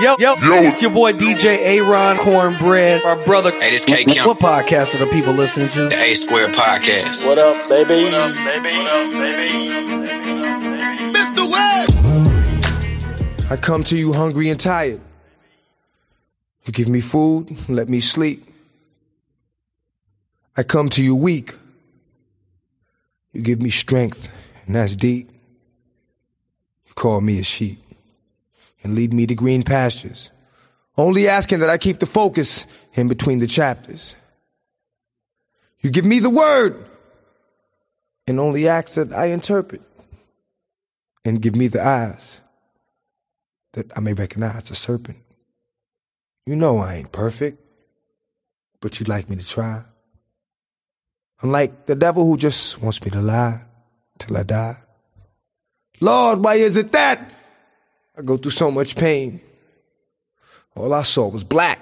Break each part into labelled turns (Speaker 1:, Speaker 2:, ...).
Speaker 1: Yo, yo, yo, it's your boy DJ Aaron Cornbread, our brother.
Speaker 2: Hey, this K Kim.
Speaker 1: What podcast are the people listening to?
Speaker 2: The A Squared Podcast.
Speaker 3: What up, baby? What
Speaker 4: up, baby? What up, baby?
Speaker 5: Mr. Webb! I come to you hungry and tired. You give me food, let me sleep. I come to you weak. You give me strength, and that's deep. You call me a sheep and lead me to green pastures, only asking that I keep the focus in between the chapters. You give me the word and only ask that I interpret and give me the eyes that I may recognize the serpent. You know I ain't perfect, but you'd like me to try. Unlike the devil who just wants me to lie till I die. Lord, why is it that I go through so much pain. All I saw was black.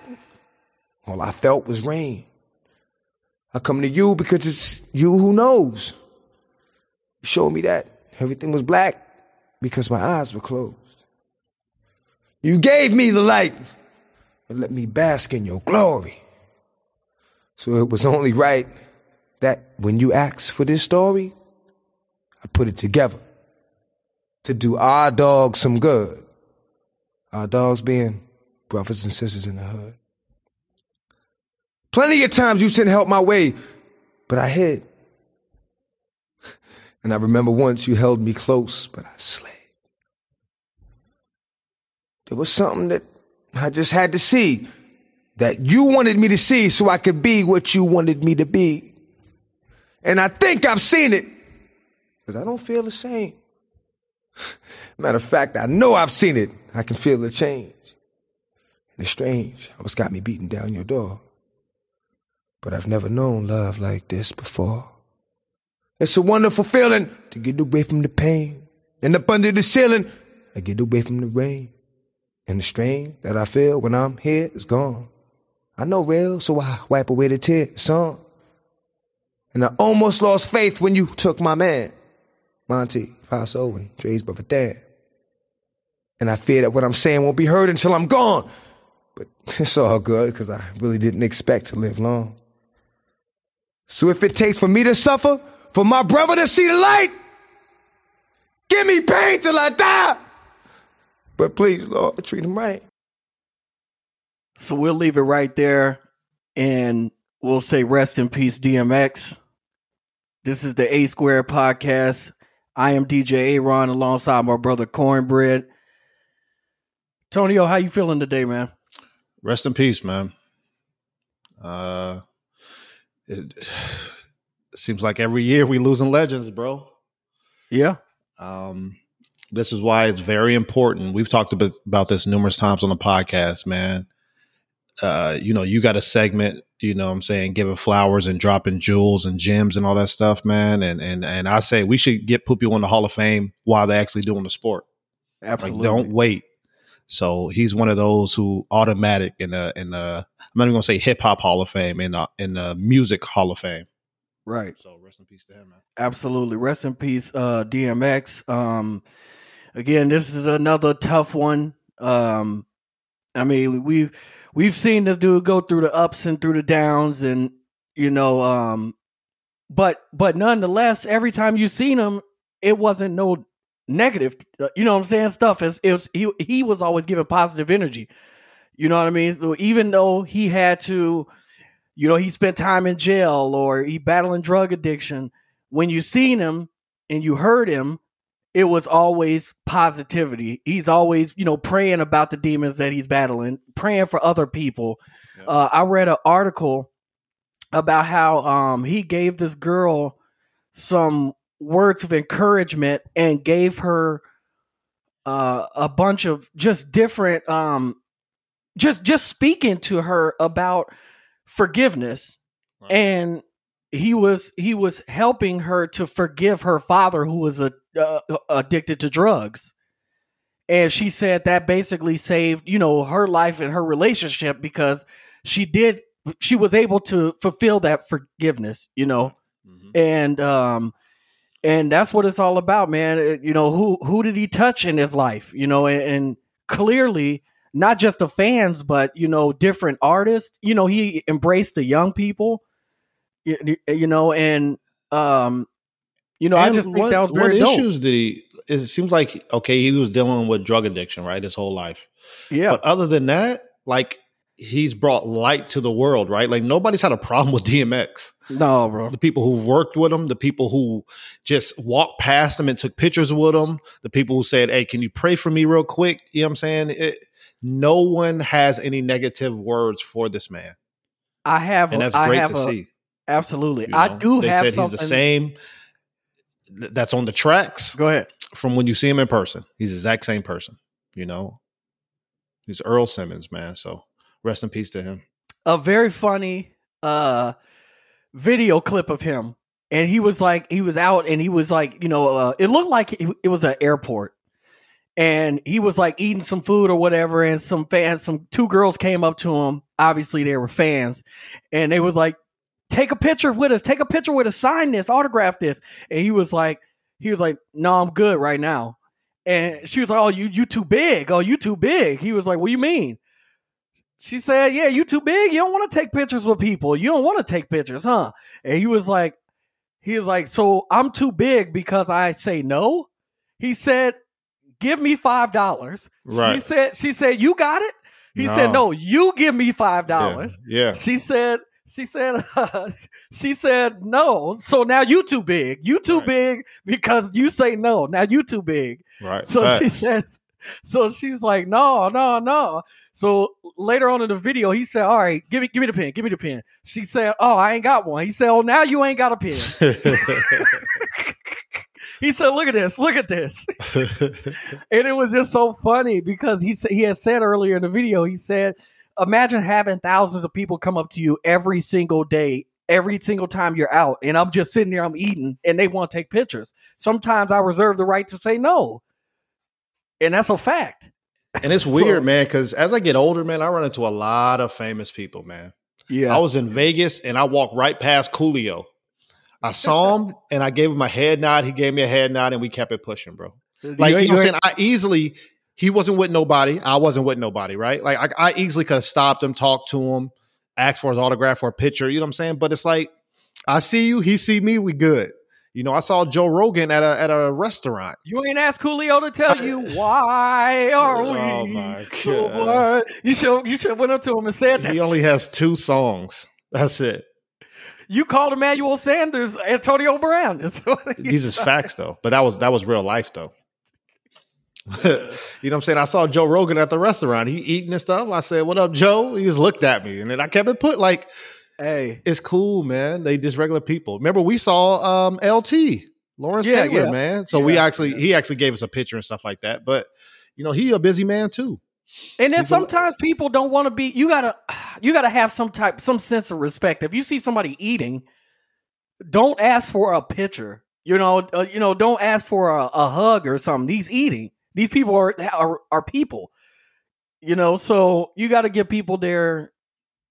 Speaker 5: All I felt was rain. I come to you because it's you who knows. You showed me that everything was black because my eyes were closed. You gave me the light and let me bask in your glory. So it was only right that when you asked for this story, I put it together to do our dog some good. Our dogs being brothers and sisters in the hood. Plenty of times you sent help my way, but I hid. And I remember once you held me close, but I slayed. There was something that I just had to see, that you wanted me to see so I could be what you wanted me to be. And I think I've seen it, because I don't feel the same. Matter of fact, I know I've seen it. I can feel the change. And it's strange it's got me beating down your door. But I've never known love like this before. It's a wonderful feeling to get away from the pain. And up under the ceiling, I get away from the rain. And the strain that I feel when I'm here is gone. I know real, so I wipe away the tears. son. And I almost lost faith when you took my man. Monty, Paso, and Dre's brother Dan. And I fear that what I'm saying won't be heard until I'm gone. But it's all good because I really didn't expect to live long. So if it takes for me to suffer, for my brother to see the light, give me pain till I die. But please, Lord, treat him right.
Speaker 1: So we'll leave it right there and we'll say rest in peace, DMX. This is the A Squared podcast. I am DJ Aaron alongside my brother Cornbread. Tonio, how you feeling today, man?
Speaker 6: Rest in peace, man. Uh, it, it seems like every year we losing legends, bro.
Speaker 1: Yeah.
Speaker 6: Um, this is why it's very important. We've talked about, about this numerous times on the podcast, man. Uh, you know, you got a segment you know what I'm saying, giving flowers and dropping jewels and gems and all that stuff, man. And and and I say we should get people in the Hall of Fame while they're actually doing the sport.
Speaker 1: Absolutely.
Speaker 6: Like, don't wait. So he's one of those who automatic in the in the I'm not even gonna say hip hop Hall of Fame in the in the music Hall of Fame.
Speaker 1: Right.
Speaker 6: So rest in peace to him, man.
Speaker 1: Absolutely. Rest in peace, uh, DMX. Um, again, this is another tough one. Um, I mean, we we've seen this dude go through the ups and through the downs and you know um but but nonetheless every time you seen him it wasn't no negative uh, you know what i'm saying stuff. Is it was he, he was always giving positive energy. You know what i mean? So even though he had to you know he spent time in jail or he battling drug addiction when you seen him and you heard him it was always positivity. He's always, you know, praying about the demons that he's battling, praying for other people. Yep. Uh, I read an article about how um, he gave this girl some words of encouragement and gave her uh, a bunch of just different, um, just just speaking to her about forgiveness, right. and he was he was helping her to forgive her father who was a, uh, addicted to drugs and she said that basically saved you know her life and her relationship because she did she was able to fulfill that forgiveness you know mm-hmm. and um and that's what it's all about man you know who who did he touch in his life you know and, and clearly not just the fans, but you know, different artists. You know, he embraced the young people. You, you know, and um, you know, I
Speaker 6: And
Speaker 1: just think
Speaker 6: what,
Speaker 1: that was
Speaker 6: what
Speaker 1: very dope.
Speaker 6: issues did he? It seems like okay, he was dealing with drug addiction, right, his whole life.
Speaker 1: Yeah,
Speaker 6: But other than that, like he's brought light to the world, right? Like nobody's had a problem with DMX.
Speaker 1: no, bro.
Speaker 6: The people who worked with him, the people who just walked past him and took pictures with him, the people who said, "Hey, can you pray for me real quick?" You know what I'm saying? It, no one has any negative words for this man,
Speaker 1: I have,
Speaker 6: and
Speaker 1: a-
Speaker 6: that's
Speaker 1: I
Speaker 6: great to
Speaker 1: a-
Speaker 6: see.
Speaker 1: Absolutely,
Speaker 6: you
Speaker 1: I do
Speaker 6: They
Speaker 1: have
Speaker 6: said
Speaker 1: something.
Speaker 6: he's the same. Th- That's on the tracks
Speaker 1: Go ahead.
Speaker 6: from when you see him in person. He's the exact same person. You know, he's Earl Simmons, man. So rest in peace to him.
Speaker 1: a very funny uh video clip of him and he was like he was out and he was like you know uh, it looked like it, it was an airport and he was like eating some food or whatever and some fans some two girls came up to him obviously they were fans and they was like take a picture with us take a picture with us sign this autograph this and he was like he was like no i'm good right now and she was like oh you you too big oh you too big he was like what do you mean she said, "Yeah, you too big. You don't want to take pictures with people. You don't want to take pictures, huh?" And he was like, "He was like, so I'm too big because I say no." He said, "Give me five dollars."
Speaker 6: Right.
Speaker 1: She said, "She said you got it." He said,
Speaker 6: No.
Speaker 1: "No, you give me five dollars."
Speaker 6: Yeah. yeah.
Speaker 1: She said, "She said, she said no. So now you too big. You too
Speaker 6: Right.
Speaker 1: big because you say no. Now you too big."
Speaker 6: Right.
Speaker 1: So she says, so she's like, no, no, no. So later on in the video, he said, all right, give me, give me the pen, give me the pen. She said, oh, I ain't got one. He said, oh, now you ain't got a pen. he said, look at this, look at this. And it was just so funny because he said he had said earlier in the video, he said, imagine having thousands of people come up to you every single day. Every single time you're out, and I'm just sitting there, I'm eating, and they want to take pictures. Sometimes I reserve the right to say no, and that's a fact.
Speaker 6: and it's
Speaker 1: So-
Speaker 6: weird, man, because as I get older, man, I run into a lot of famous people, man.
Speaker 1: Yeah,
Speaker 6: I was in Vegas and I walked right past Coolio. I saw him and I gave him a head nod. He gave me a head nod and we kept it pushing, bro. Like, you, know what I'm saying? I easily, he wasn't with nobody. I wasn't with nobody, right? Like, I, I easily could have stopped him, talked to him, asked for his autograph or a picture. You know what I'm saying? But it's like, I see you, he see me, we good. You know, I saw Joe Rogan at a at a restaurant.
Speaker 1: You ain't asked Coolio to tell you why are oh we
Speaker 6: Oh, my
Speaker 1: so
Speaker 6: God.
Speaker 1: what? You should you should have went up to him and said that.
Speaker 6: He only has two songs. That's it.
Speaker 1: you called Emmanuel Sanders Antonio Brown.
Speaker 6: These is facts though. But that was that was real life though. you know what I'm saying? I saw Joe Rogan at the restaurant. He eating and stuff. I said, "What up, Joe?" He just looked at me, and then I kept it put like,
Speaker 1: Hey,
Speaker 6: "It's cool, man. They just regular people." Remember, we saw um, LT Lawrence
Speaker 1: Yeah,
Speaker 6: Taylor,
Speaker 1: yeah.
Speaker 6: man. So we
Speaker 1: Yeah,
Speaker 6: actually he actually gave us a picture and stuff like that. But you know, he a busy man too.
Speaker 1: and then
Speaker 6: People-
Speaker 1: sometimes people don't want to be. You gotta you gotta have some type some sense of respect. If you see somebody eating, don't ask for a picture. You know, uh, you know, don't ask for a, a hug or something. He's eating. These people are are, are people. You know, so you got to give people their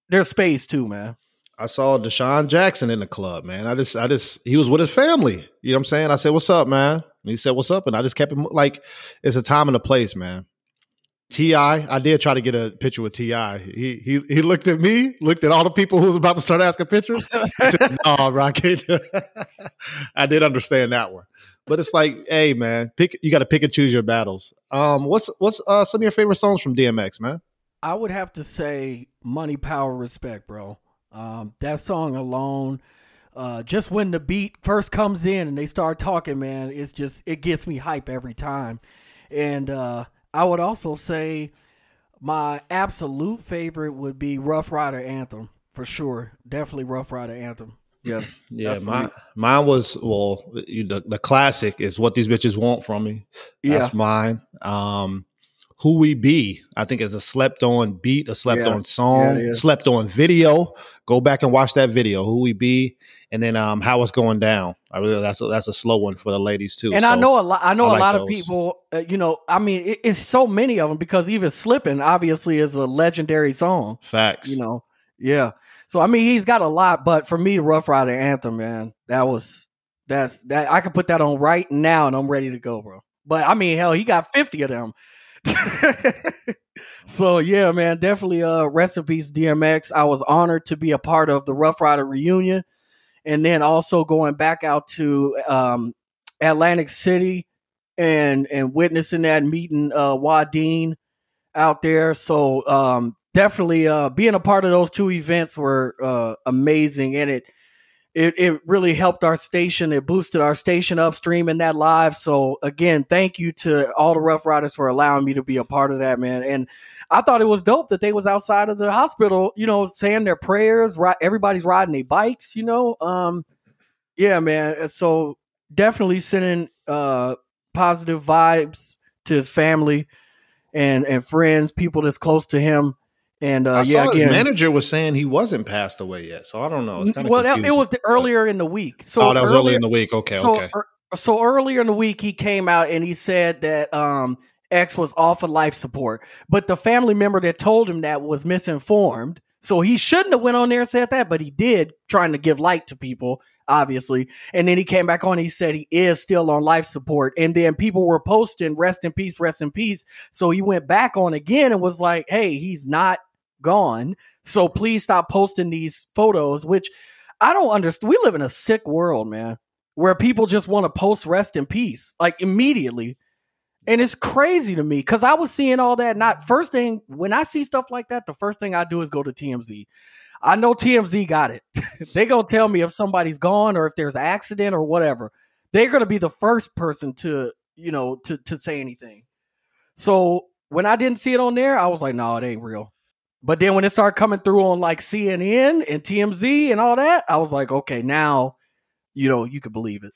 Speaker 1: their space too, man.
Speaker 6: I saw DeSean Jackson in the club, man. I just, I just, he was with his family. You know what I'm saying? I said, "What's up, man?" And he said, "What's up?" And I just kept him like, it's a time and a place, man. T.I., I did try to get a picture with Ti. He he he looked at me, looked at all the people who was about to start asking pictures. He said, "No, Rocket." I did understand that one, but it's like, hey, man, pick. You got to pick and choose your battles. Um, what's what's uh, some of your favorite songs from DMX, man?
Speaker 1: I would have to say money, power, respect, bro. Um, that song alone, uh, just when the beat first comes in and they start talking, man, it's just it gets me hype every time. And uh, I would also say my absolute favorite would be Ruff Ryder Anthem for sure. Definitely Ruff Ryder Anthem. Yeah,
Speaker 6: Yeah,
Speaker 1: That's for
Speaker 6: mine,
Speaker 1: me.
Speaker 6: mine was well, the the classic is what these bitches want from me.
Speaker 1: yeah,
Speaker 6: That's mine. Um, who we be, I think is a slept on beat, a slept
Speaker 1: Yeah.
Speaker 6: on song,
Speaker 1: Yeah,
Speaker 6: slept on video. Go back and watch that video. Who we be, and then um, how it's going down. I really that's a, that's a slow one for the ladies too.
Speaker 1: And I know a lot. I know
Speaker 6: I
Speaker 1: a
Speaker 6: like
Speaker 1: lot of people. Uh, you know, I mean, it, it's so many of them because even "Slipping" obviously is a legendary song.
Speaker 6: facts.
Speaker 1: you know yeah so i mean he's got a lot but for me Ruff Ryder anthem man that was that's that i can put that on right now and i'm ready to go bro but i mean hell he got 50 of them so yeah, man, definitely uh recipes DMX. I was honored to be a part of the Ruff Ryder reunion and then also going back out to um Atlantic City and and witnessing that meeting uh Waah Dean out there. So um definitely uh being a part of those two events were uh amazing and it it, it really helped our station. It boosted our station upstream in that live. So again, thank you to all the Ruff Ryders for allowing me to be a part of that, man. And I thought it was dope that they was outside of the hospital, you know, saying their prayers. Right, everybody's riding their bikes, you know. Um, yeah, man. So definitely sending uh positive vibes to his family and and friends, people that's close to him. And uh, yeah,
Speaker 6: his
Speaker 1: again,
Speaker 6: manager was saying he wasn't passed away yet, so I don't know. It's kind of
Speaker 1: well, that- it was the, earlier in the week. So
Speaker 6: oh, that was early
Speaker 1: earlier-
Speaker 6: in the week. Okay,
Speaker 1: so,
Speaker 6: okay.
Speaker 1: er- so earlier in the week, he came out and he said that um, X was off of life support, but the family member that told him that was misinformed. So he shouldn't have went on there and said that, but he did, trying to give light to people, obviously. And then he came back on. He said he is still on life support, and then people were posting "Rest in peace, rest in peace." So he went back on again and was like, "Hey, he's not gone. So please stop posting these photos." Which I don't understand. We live in a sick world, man where people just want to post rest in peace like immediately. And it's crazy to me because I was seeing all that. Not first thing when I see stuff like that, the first thing I do is go to TMZ. I know TMZ got it. they gonna tell me if somebody's gone or if there's an accident or whatever. They're gonna be the first person to you know to to say anything. So when I didn't see it on there, I was like, no, it ain't real. But then when it started coming through on like CNN and TMZ and all that, I was like, okay, now you know, you could believe it.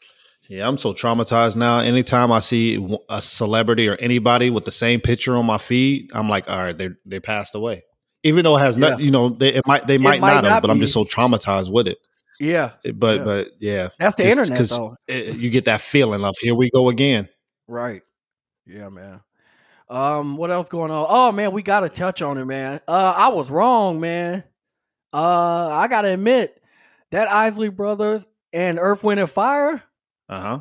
Speaker 6: Yeah, I'm so traumatized now. Anytime I see a celebrity or anybody with the same picture on my feed, I'm like, all right, they they passed away. Even though it has not,
Speaker 1: Yeah.
Speaker 6: you know, they it might they might,
Speaker 1: might
Speaker 6: not have,
Speaker 1: not
Speaker 6: but I'm just so traumatized with it.
Speaker 1: Yeah,
Speaker 6: eh, But
Speaker 1: Yeah.
Speaker 6: but yeah,
Speaker 1: that's the
Speaker 6: Just
Speaker 1: internet though.
Speaker 6: it, you get that feeling of here we go again.
Speaker 1: Right. Yeah, man. Um, what else going on? Oh man, we gotta touch on it, man. Uh I was wrong, man. Uh I gotta admit that Isley Brothers and Earth, Wind, and Fire.
Speaker 6: Uh huh.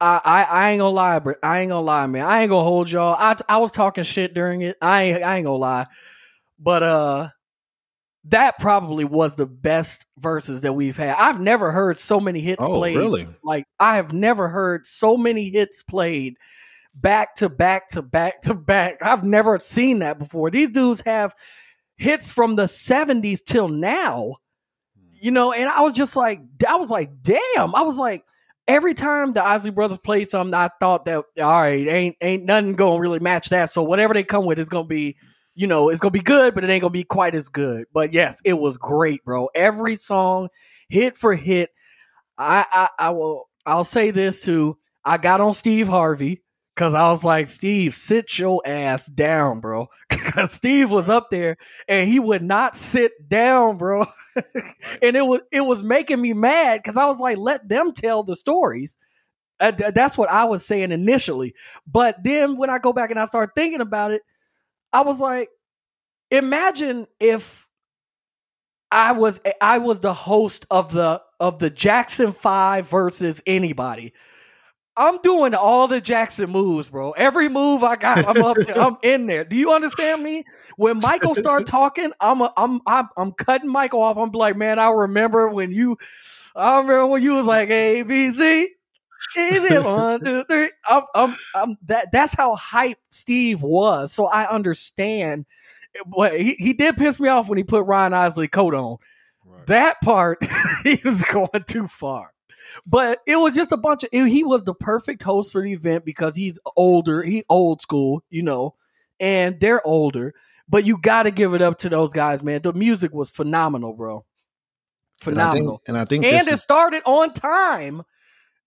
Speaker 1: I, I I ain't gonna lie, but I ain't gonna lie, man. I ain't gonna hold y'all. I I was talking shit during it. I ain't I ain't gonna lie, but uh, that probably was the best Verzuz that we've had. I've never heard so many hits
Speaker 6: Oh,
Speaker 1: played.
Speaker 6: really?
Speaker 1: Like I have never heard so many hits played back to back to back to back. I've never seen that before. These dudes have hits from the 70s till now. Hmm. You know, and I was just like I was like, damn. I was like every time the Isley Brothers played something, I thought that all right, ain't ain't nothing gonna really match that. So whatever they come with is gonna be, you know, it's gonna be good, but it ain't gonna be quite as good. But yes, it was great, bro. Every song, hit for hit. I I, I will I'll say this too. I got on Steve Harvey because I was like, Steve, sit your ass down, bro. Because Steve was up there and he would not sit down, bro. and it was it was making me mad because I was like, let them tell the stories. Uh, th- that's what I was saying initially. But then when I go back and I start thinking about it, I was like, imagine if I was I was the host of the of the Jackson 5 versus anybody. I'm doing all the Jackson moves, bro. Every move I got, I'm up there. I'm in there. Do you understand me? When Michael start talking, I'm a, I'm I'm I'm cutting Michael off. I'm like, man, I remember when you I remember when you was like A B C Easy one, two, three. I'm, I'm, I'm, that that's how hype Steve was. So I understand. But he, he did piss me off when he put Ron Isley coat on. That part he was going too far. But it was just a bunch of he was the perfect host for the event because he's older, he old school, you know, and they're older. But you got to give it up to those guys, man. The music was phenomenal, bro.
Speaker 6: And I think,
Speaker 1: Phenomenal.
Speaker 6: and I think
Speaker 1: And, started on time.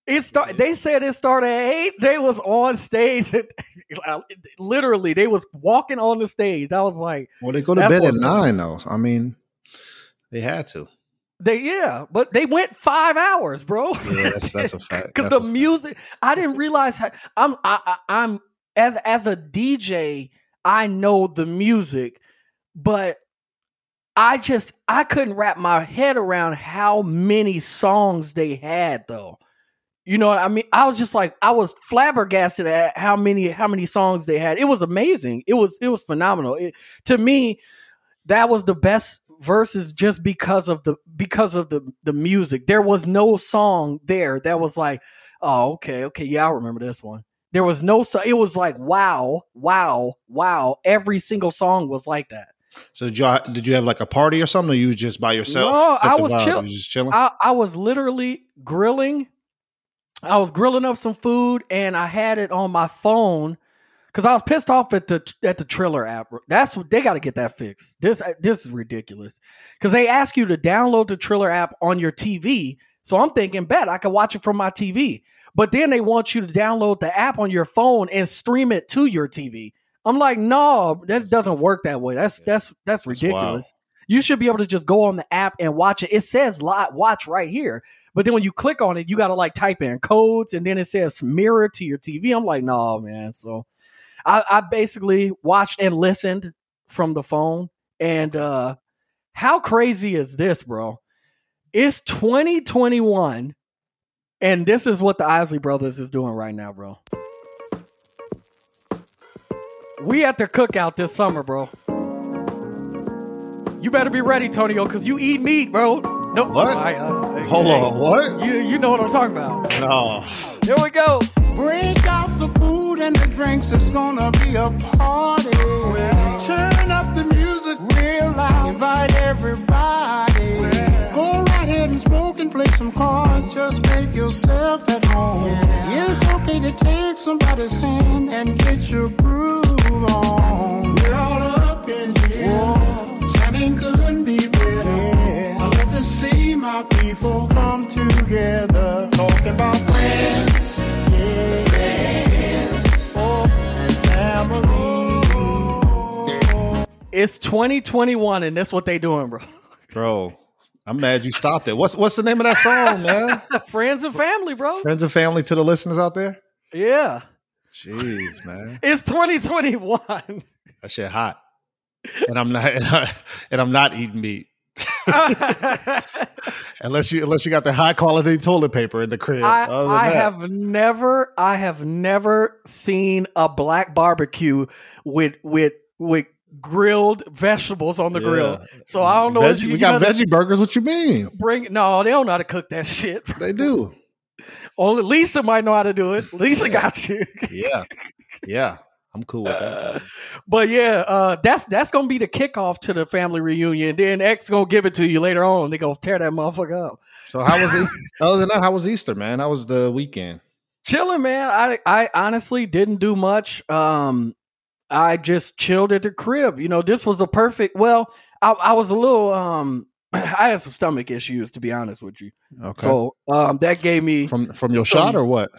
Speaker 1: It start. They said it started at eight. They was on stage. Literally, they was walking on the stage. I was like,
Speaker 6: well, they go to bed at nine though. I mean, they had to.
Speaker 1: They yeah, but they went five hours, bro.
Speaker 6: Yeah, that's that's a fact.
Speaker 1: because the
Speaker 6: a fact.
Speaker 1: music i didn't realize how i'm I, I, i'm as as a dj i know the music but i just i couldn't wrap my head around how many songs they had though You know, what I mean, I was just like, I was flabbergasted at how many how many songs they had. It was amazing. It was it was phenomenal. It, to me, that was the best Verzuz just because of the because of the the music. There was no song there that was like, oh, okay, okay, yeah, I remember this one. There was no so it was like wow, wow, wow. Every single song was like that.
Speaker 6: So did you did you have like a party or something? Or you just by yourself?
Speaker 1: No, I was chill-
Speaker 6: was just chilling.
Speaker 1: I, I was literally grilling. I was grilling up some food and I had it on my phone because I was pissed off at the at the Triller app. That's what they got to get that fixed. This this is ridiculous because they ask you to download the Triller app on your TV. So I'm thinking, bet I can watch it from my TV. But then they want you to download the app on your phone and stream it to your TV. I'm like, no, that doesn't work that way. That's that's that's
Speaker 6: wild.
Speaker 1: ridiculous. You should be able to just go on the app and watch it. It says live watch right here. But then when you click on it, you got to like type in codes and then it says mirror to your TV. I'm like, no, man. So I, I basically watched and listened from the phone. And uh how crazy is this, bro? It's 2021, and this is what the Isley Brothers is doing right now, bro. We at the cookout this summer, bro. You better be ready, Tonio, because you eat meat, bro. No,
Speaker 6: What?
Speaker 1: I, uh,
Speaker 6: Hold on, what?
Speaker 1: You you know what I'm talking about.
Speaker 6: No.
Speaker 1: Here we go.
Speaker 2: Break out the food and the drinks, it's gonna be a party. Turn up the music real loud, invite everybody. Go right ahead and smoke and play some cards, just make yourself at home. It's okay to take somebody's hand and get your
Speaker 1: It's 2021, and that's what they doing, bro.
Speaker 6: Bro, I'm mad you stopped it. What's what's the name of that song, man?
Speaker 1: Friends and family, bro.
Speaker 6: Friends and family to the listeners out there?
Speaker 1: Yeah.
Speaker 6: Jeez, man.
Speaker 1: It's 2021.
Speaker 6: That shit hot. And I'm not and I'm not eating meat. unless you unless you got the high quality toilet paper in the crib.
Speaker 1: I, I
Speaker 6: that,
Speaker 1: have never I have never seen a black barbecue with with with grilled vegetables on the grill. So I don't know what
Speaker 6: Veggie-
Speaker 1: you,
Speaker 6: we got veggie burgers. What you mean?
Speaker 1: bring. No, they don't know how to cook that shit.
Speaker 6: They do.
Speaker 1: Only Lisa might know how to do it. Lisa got you.
Speaker 6: Yeah. Yeah. I'm cool with that.
Speaker 1: But yeah, uh, that's that's gonna be the kickoff to the family reunion. Then X gonna give it to you later on. They gonna tear that motherfucker up.
Speaker 6: So how was it? Other than that, how was Easter, man? How was the weekend?
Speaker 1: chilling man i i honestly didn't do much um i just chilled at the crib you know this was a perfect well i, I was a little um i had some stomach issues to be honest with you
Speaker 6: Okay.
Speaker 1: so um that gave me
Speaker 6: from from your
Speaker 1: so-
Speaker 6: shot or what?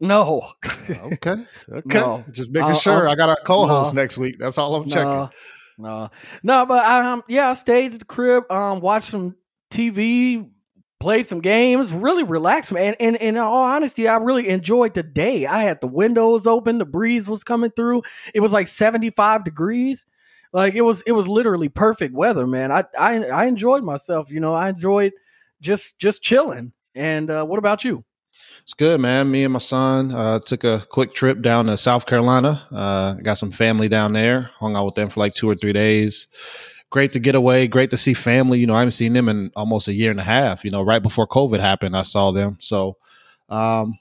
Speaker 1: no
Speaker 6: Okay. Okay.
Speaker 1: No.
Speaker 6: Just making
Speaker 1: Uh,
Speaker 6: sure.
Speaker 1: uh,
Speaker 6: I got a co-host
Speaker 1: no.
Speaker 6: next week. That's all I'm checking.
Speaker 1: no no no but um yeah i stayed at the crib um watched some tv played some games really relaxed man and, in all honesty i really enjoyed the day i had the windows open the breeze was coming through it was like 75 degrees like it was it was literally perfect weather man i i, I enjoyed myself you know i enjoyed just just chilling and uh what about you
Speaker 6: It's good, man. Me and my son uh, took a quick trip down to South Carolina. Uh, got some family down there. Hung out with them for like two or three days. Great to get away. Great to see family. You know, I haven't seen them in almost a year and a half. You know, right before COVID happened, I saw them. So, um,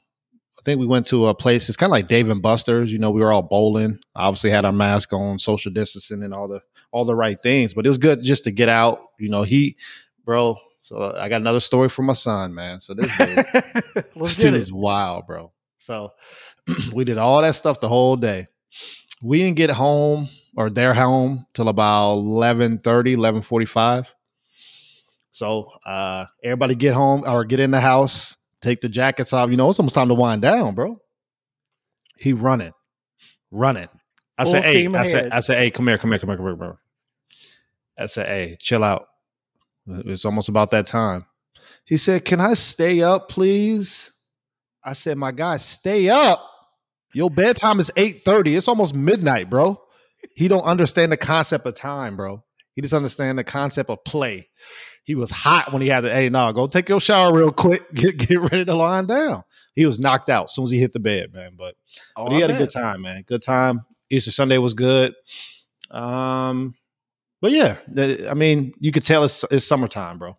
Speaker 6: I think we went to a place. It's kind of like Dave and Buster's. You know, we were all bowling. Obviously, had our mask on, social distancing, and all the all the right things. But it was good just to get out. You know, he, bro. So I got another story for my son, man. So this dude, this dude is wild, bro. So we did all that stuff the whole day. We didn't get home or their home till about 11.30, 11.45. So uh, everybody get home or get in the house, take the jackets off. You know, it's almost time to wind down, bro. He running, running. I
Speaker 1: Full
Speaker 6: said, hey, I said. I said, hey, come here, come here, come here, come here, here. I said, hey, chill out. It's almost about that time. He said, Can I stay up, please? I said, My guy, stay up. Your bedtime is 8:30. It's almost midnight, bro. He don't understand the concept of time, bro. He just understand the concept of play. He was hot when he had to, hey, no, go take your shower real quick. Get get ready to line down. He was knocked out as soon as he hit the bed, man. But,
Speaker 1: Oh,
Speaker 6: but he
Speaker 1: I
Speaker 6: had a good time, man. Good time. Easter Sunday was good. Um, but yeah, I mean, you could tell it's it's summertime, bro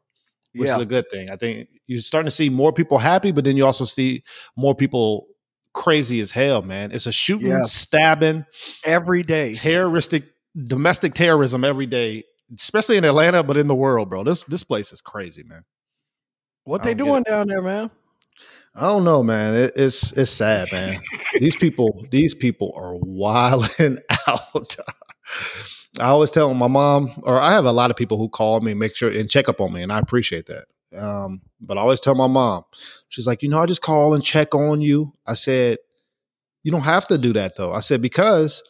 Speaker 6: which
Speaker 1: Yeah.
Speaker 6: is a good thing. I think you're starting to see more people happy, but then you also see more people crazy as hell, man. It's a shooting,
Speaker 1: Yeah.
Speaker 6: stabbing,
Speaker 1: Every day.
Speaker 6: terroristic, domestic terrorism every day, especially in Atlanta, but in the world, bro. This this place is crazy, man.
Speaker 1: What they doing down there, man?
Speaker 6: I don't know, man. It, it's it's sad, man. these people, these people are wilding out. I always tell my mom, or I have a lot of people who call me, make sure and check up on me, and I appreciate that. Um, but I always tell my mom, she's like, you know, I just call and check on you. I said, you don't have to do that though. I said because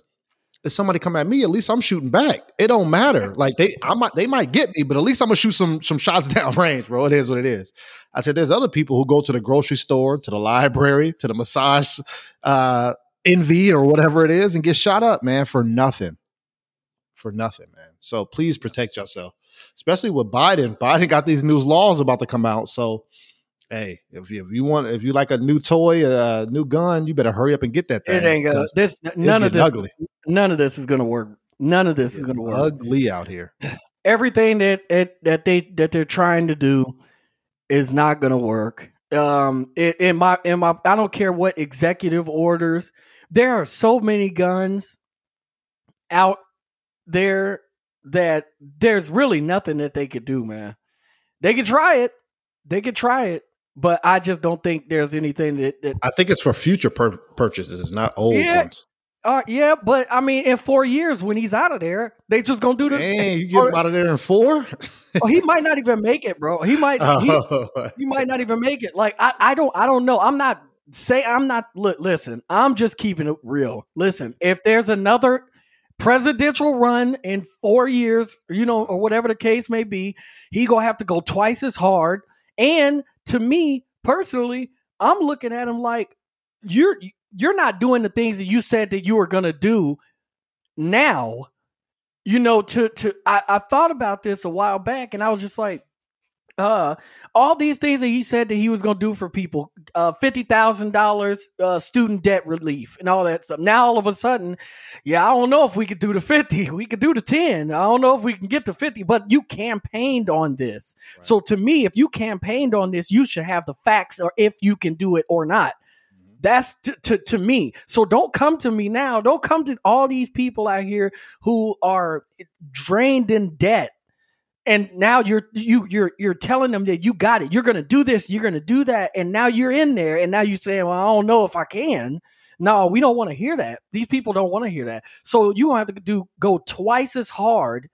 Speaker 6: if somebody come at me, at least I'm shooting back. It don't matter. Like they, I might, they might get me, but at least I'm gonna shoot some some shots down range, bro. It is what it is. I said, there's other people who go to the grocery store, to the library, to the massage, uh, envy or whatever it is, and get shot up, man, for nothing, for nothing, man. So please protect yourself, especially with Biden. Biden got these new laws about to come out, so. Hey, if you, if you want, if you like a new toy, a new gun, you better hurry up and get that thing.
Speaker 1: It ain't gonna this none of this
Speaker 6: ugly.
Speaker 1: none of this is gonna work. None of this is gonna work.
Speaker 6: ugly out here.
Speaker 1: Everything that, that that they that they're trying to do is not gonna work. Um in, in my in my I don't care what executive orders. There are so many guns out there that there's really nothing that they could do, man. They could try it. They could try it. But I just don't think there's anything that, that
Speaker 6: I think it's for future pur- purchases, not old
Speaker 1: Yeah.
Speaker 6: ones.
Speaker 1: Uh, yeah, but I mean, in four years when he's out of there, they just gonna do the.
Speaker 6: Dang, you get him out of there in four?
Speaker 1: Oh, he might not even make it, bro. He might. He,
Speaker 6: Oh,
Speaker 1: he might not even make it. Like I, I don't, I don't know. I'm not say I'm not. Look, listen, I'm just keeping it real. Listen, if there's another presidential run in four years, you know, or whatever the case may be, he gonna have to go twice as hard. And to me personally, I'm looking at him like you're you're not doing the things that you said that you were gonna do now. You know, to to I, I thought about this a while back, and I was just like, uh, all these things that he said that he was gonna do for people, uh, fifty thousand dollars, uh, student debt relief, and all that stuff. Now all of a sudden, yeah, I don't know if we could do the fifty. We could do the ten. I don't know if we can get to fifty. But you campaigned on this, so to me, if you campaigned on this, you should have the facts, or if you can do it or not. That's to, to, to me. So don't come to me now. Don't come to all these people out here who are drained in debt. And now you're you you're you're telling them that you got it. You're gonna do this, you're gonna do that, and now you're in there, and now you're saying, Well, I don't know if I can. No, we don't want to hear that. These people don't want to hear that. So you have to do go twice as hard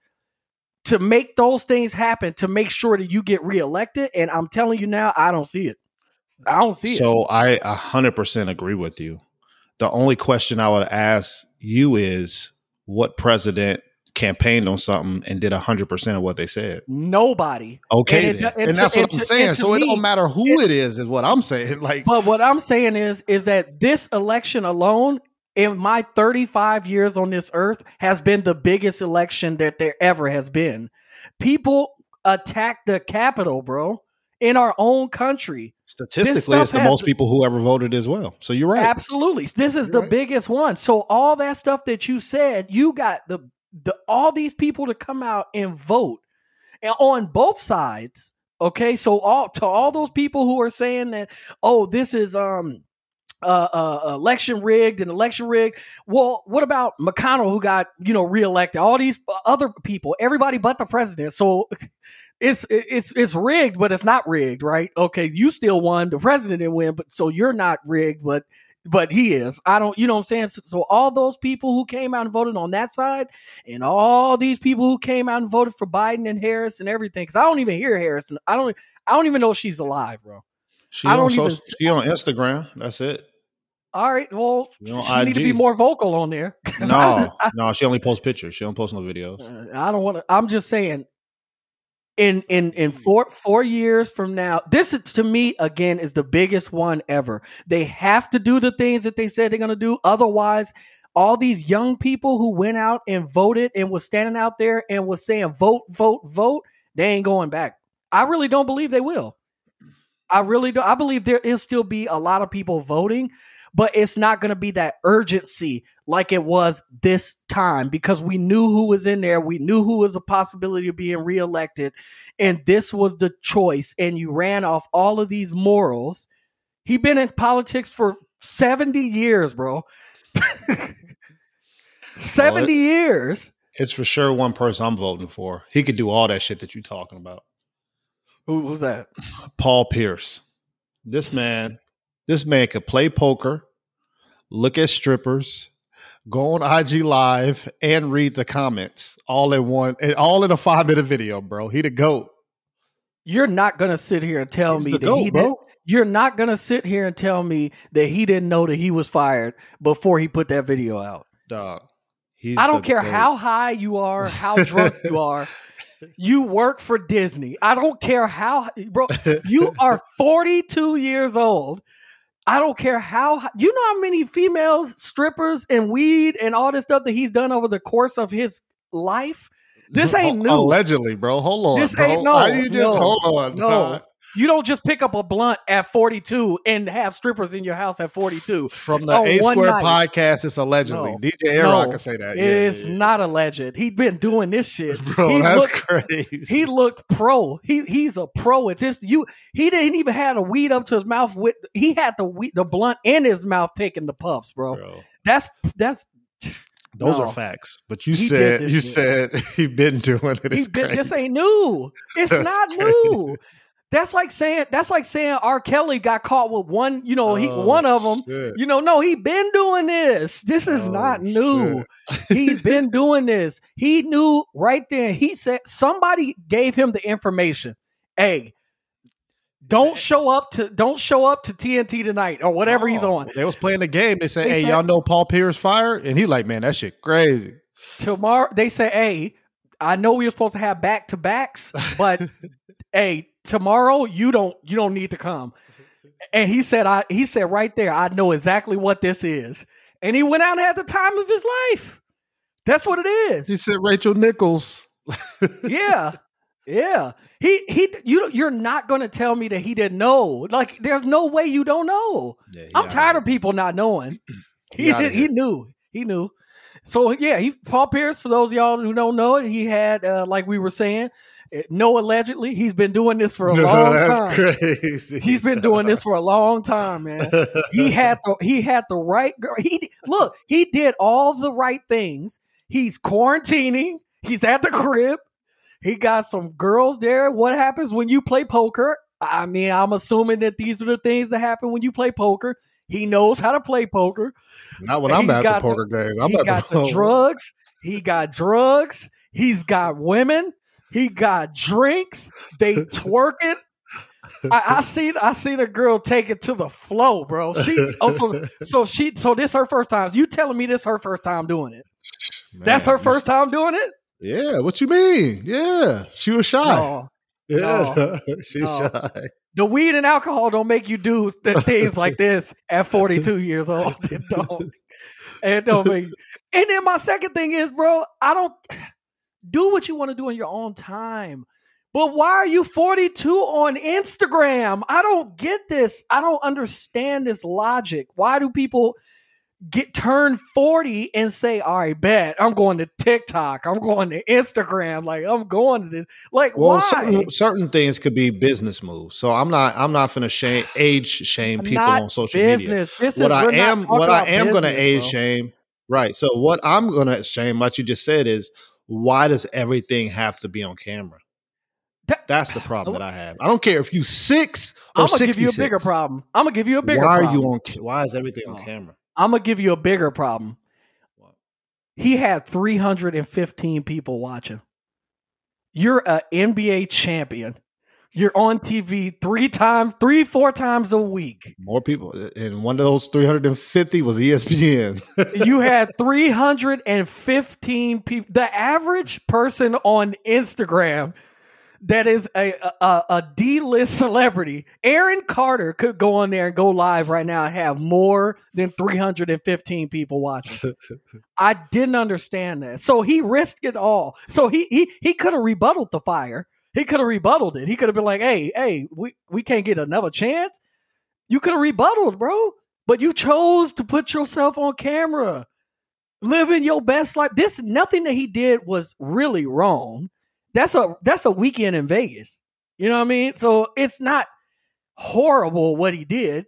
Speaker 1: to make those things happen to make sure that you get reelected. And I'm telling you now, I don't see it. I don't see it.
Speaker 6: so I a hundred percent agree with you. The only question I would ask you is what president campaigned on something and did a hundred percent of what they said.
Speaker 1: Nobody.
Speaker 6: Okay,
Speaker 1: And it- and
Speaker 6: and,
Speaker 1: to-
Speaker 6: that's what
Speaker 1: and
Speaker 6: I'm
Speaker 1: to-
Speaker 6: saying.
Speaker 1: to
Speaker 6: So it don't matter who it is, is what I'm saying. Like,
Speaker 1: But what I'm saying is, is that this election alone, in my 35 years on this earth, has been the biggest election that there ever has been. People attacked the Capitol, bro, in our own country.
Speaker 6: statistically, it's the
Speaker 1: has-
Speaker 6: most people who ever voted as well. So you're right.
Speaker 1: Absolutely. This is the
Speaker 6: Right.
Speaker 1: biggest one. So all that stuff that you said, you got the the all these people to come out and vote and on both sides. Okay, so all to all those people who are saying that, oh, this is um uh, uh election rigged and election rigged. Well, what about McConnell who got you know reelected? All these other people, everybody but the president. So it's it's it's rigged, but it's not rigged, right? Okay, you still won. The president didn't win, but so you're not rigged, but but he is. I don't, you know what I'm saying? So, so all those people who came out and voted on that side, and all these people who came out and voted for Biden and Harris and everything, because I don't even hear Harris. I don't. I don't even know she's alive, bro.
Speaker 6: She
Speaker 1: I
Speaker 6: on
Speaker 1: don't even
Speaker 6: social, she on Instagram. That's it.
Speaker 1: All right, well,
Speaker 6: You know,
Speaker 1: she need to be more vocal on there.
Speaker 6: No,
Speaker 1: I,
Speaker 6: no, she only posts pictures. She don't post no videos.
Speaker 1: Uh, I don't want to. I'm just saying. In in in four four years from now, this to me again is the biggest one ever. They have to do the things that they said they're going to do. Otherwise, all these young people who went out and voted and was standing out there and was saying vote, vote, vote, they ain't going back. I really don't believe they will. I really don't. I believe there will still be a lot of people voting, but it's not going to be that urgency like it was this time because we knew who was in there. We knew who was a possibility of being reelected. And this was the choice. And you ran off all of these morals. He been in politics for 70 years, bro. 70
Speaker 6: Well, it-
Speaker 1: years.
Speaker 6: It's for sure one person I'm voting for. He could do all that shit that you're talking about.
Speaker 1: Who was that?
Speaker 6: Paul Pierce. This man, this man could play poker, look at strippers, go on IG live, and read the comments all in one, all in a five minute video, bro. He the goat.
Speaker 1: You're not going to sit here and tell
Speaker 6: He's
Speaker 1: me
Speaker 6: the
Speaker 1: that
Speaker 6: GOAT,
Speaker 1: he did. You're not to sit here and tell me that he didn't know that he was fired before he put that video out.
Speaker 6: Dog. He's
Speaker 1: I don't care
Speaker 6: GOAT.
Speaker 1: how high you are, how drunk you are. You work for Disney. I don't care how, bro. You are 42 years old. I don't care how. You know how many females, strippers, and weed and all this stuff that he's done over the course of his life. This ain't new.
Speaker 6: Allegedly, bro. Hold on.
Speaker 1: This
Speaker 6: bro.
Speaker 1: ain't- no,
Speaker 6: How you just,
Speaker 1: no,
Speaker 6: hold on.
Speaker 1: no. You don't just pick up a blunt at 42 and have strippers in your house at 42.
Speaker 6: From the
Speaker 1: Oh,
Speaker 6: A Square
Speaker 1: night.
Speaker 6: podcast, it's allegedly.
Speaker 1: No.
Speaker 6: DJ Air
Speaker 1: No,
Speaker 6: Rock can say that.
Speaker 1: It's
Speaker 6: yeah, yeah.
Speaker 1: not alleged. He's been doing this shit.
Speaker 6: Bro,
Speaker 1: he
Speaker 6: that's
Speaker 1: looked,
Speaker 6: crazy.
Speaker 1: he looked pro. He he's a pro at this. You he didn't even have a weed up to his mouth with he had the weed, the blunt in his mouth taking the puffs, bro.
Speaker 6: bro.
Speaker 1: That's that's
Speaker 6: Those
Speaker 1: No.
Speaker 6: are facts. But you
Speaker 1: He
Speaker 6: said you
Speaker 1: shit.
Speaker 6: said he's been doing it.
Speaker 1: he's
Speaker 6: It's
Speaker 1: been this ain't new. It's not
Speaker 6: crazy.
Speaker 1: new. That's like saying that's like saying R. Kelly got caught with one, you know, he
Speaker 6: Oh,
Speaker 1: one of them.
Speaker 6: shit.
Speaker 1: You know, no, he been doing this. This is
Speaker 6: Oh,
Speaker 1: not new. He's been doing this. He knew right then. He said somebody gave him the information. Hey, don't show up to don't show up to TNT tonight or whatever he's
Speaker 6: Oh,
Speaker 1: on.
Speaker 6: They was playing the game. They said,
Speaker 1: They
Speaker 6: "Hey,
Speaker 1: said-
Speaker 6: y'all know Paul Pierce fired?" And he like, "Man, that shit crazy."
Speaker 1: Tomorrow they say, hey, I know we were supposed to have back to backs, but hey, tomorrow you don't you don't need to come. And he said, I he said right there, I know exactly what this is. And he went out and had the time of his life. That's what it is.
Speaker 6: He said, "Rachel Nichols."
Speaker 1: yeah yeah he he you you're not going to tell me that he didn't know like there's no way you don't know
Speaker 6: Yeah,
Speaker 1: i'm tired of people not knowing
Speaker 6: He
Speaker 1: he he knew he knew so yeah he paul pierce for those of y'all who don't know it he had uh, like we were saying Eh, no allegedly he's been doing this for a long time
Speaker 6: crazy.
Speaker 1: he's been doing this for a long time man he had the he had the right girl. He look, he did all the right things. He's quarantining. He's at the crib. He got some girls there. What happens when you play poker? I mean, I'm assuming that these are the things that happen when you play poker. He knows how to play poker.
Speaker 6: Not when I'm at the poker games. I'm
Speaker 1: he
Speaker 6: at
Speaker 1: got
Speaker 6: the,
Speaker 1: the drugs. He got drugs. He's got women. He got drinks. They twerking. I, I seen I seen a girl take it to the flow, bro. She oh, also so she so this her first time. You telling me this her first time doing it? That's her first time doing it?
Speaker 6: Yeah. What you mean? Yeah. She was shy.
Speaker 1: No.
Speaker 6: yeah. She's
Speaker 1: No.
Speaker 6: shy.
Speaker 1: The weed and alcohol don't make you do th- things like this at 42 years old. It don't. It don't make. And then my second thing is, bro, I don't do what you want to do in your own time. But why are you 42 on Instagram? I don't get this. I don't understand this logic. Why do people get turn 40 and say, all right, bet I'm going to TikTok. I'm going to Instagram. Like I'm going to this. Like
Speaker 6: Well,
Speaker 1: why?
Speaker 6: certain, certain things could be business moves. So I'm not. I'm not going to shame age shame people on social media.
Speaker 1: business. This
Speaker 6: What
Speaker 1: is
Speaker 6: I am, what I am going to age
Speaker 1: bro.
Speaker 6: shame. Right. So what I'm going to shame, like you just said, is why does everything have to be on camera?
Speaker 1: That-
Speaker 6: That's the problem that I have. I don't care if you six or
Speaker 1: I'm gonna give you a bigger problem. I'm gonna give you a bigger
Speaker 6: Why
Speaker 1: problem.
Speaker 6: are you on? Why is everything on
Speaker 1: Oh.
Speaker 6: camera?
Speaker 1: I'm gonna give you a bigger problem.
Speaker 6: What?
Speaker 1: He had 315 people watching. You're an NBA champion. You're on TV three times, three, four times a week.
Speaker 6: More people, and one of those 350 was ESPN.
Speaker 1: You had 315 people. The average person on Instagram, that is a a, a D list celebrity. Aaron Carter could go on there and go live right now and have more than 315 people watching. I didn't understand that. So he risked it all. So he he he could have rebutted the fire. He could have rebutted it. He could have been like, "Hey, hey, we we can't get another chance." You could have rebutted, bro, but you chose to put yourself on camera, living your best life. This nothing that he did was really wrong. That's a that's a weekend in Vegas. You know what I mean? So it's not horrible what he did,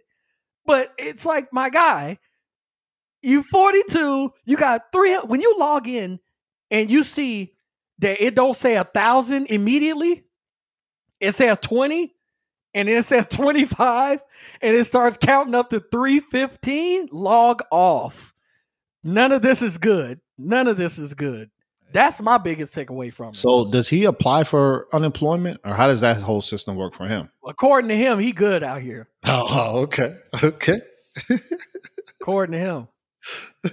Speaker 1: but it's like my guy. You 42, you got three. When you log in and you see that it don't say a thousand immediately, it says 20 and then it says 25 and it starts counting up to 315 log off. None of this is good. None of this is good. That's my biggest takeaway from it.
Speaker 6: So does he apply for unemployment, or how does that whole system work for him?
Speaker 1: according to him he good out here.
Speaker 6: Oh, okay, okay.
Speaker 1: according to him.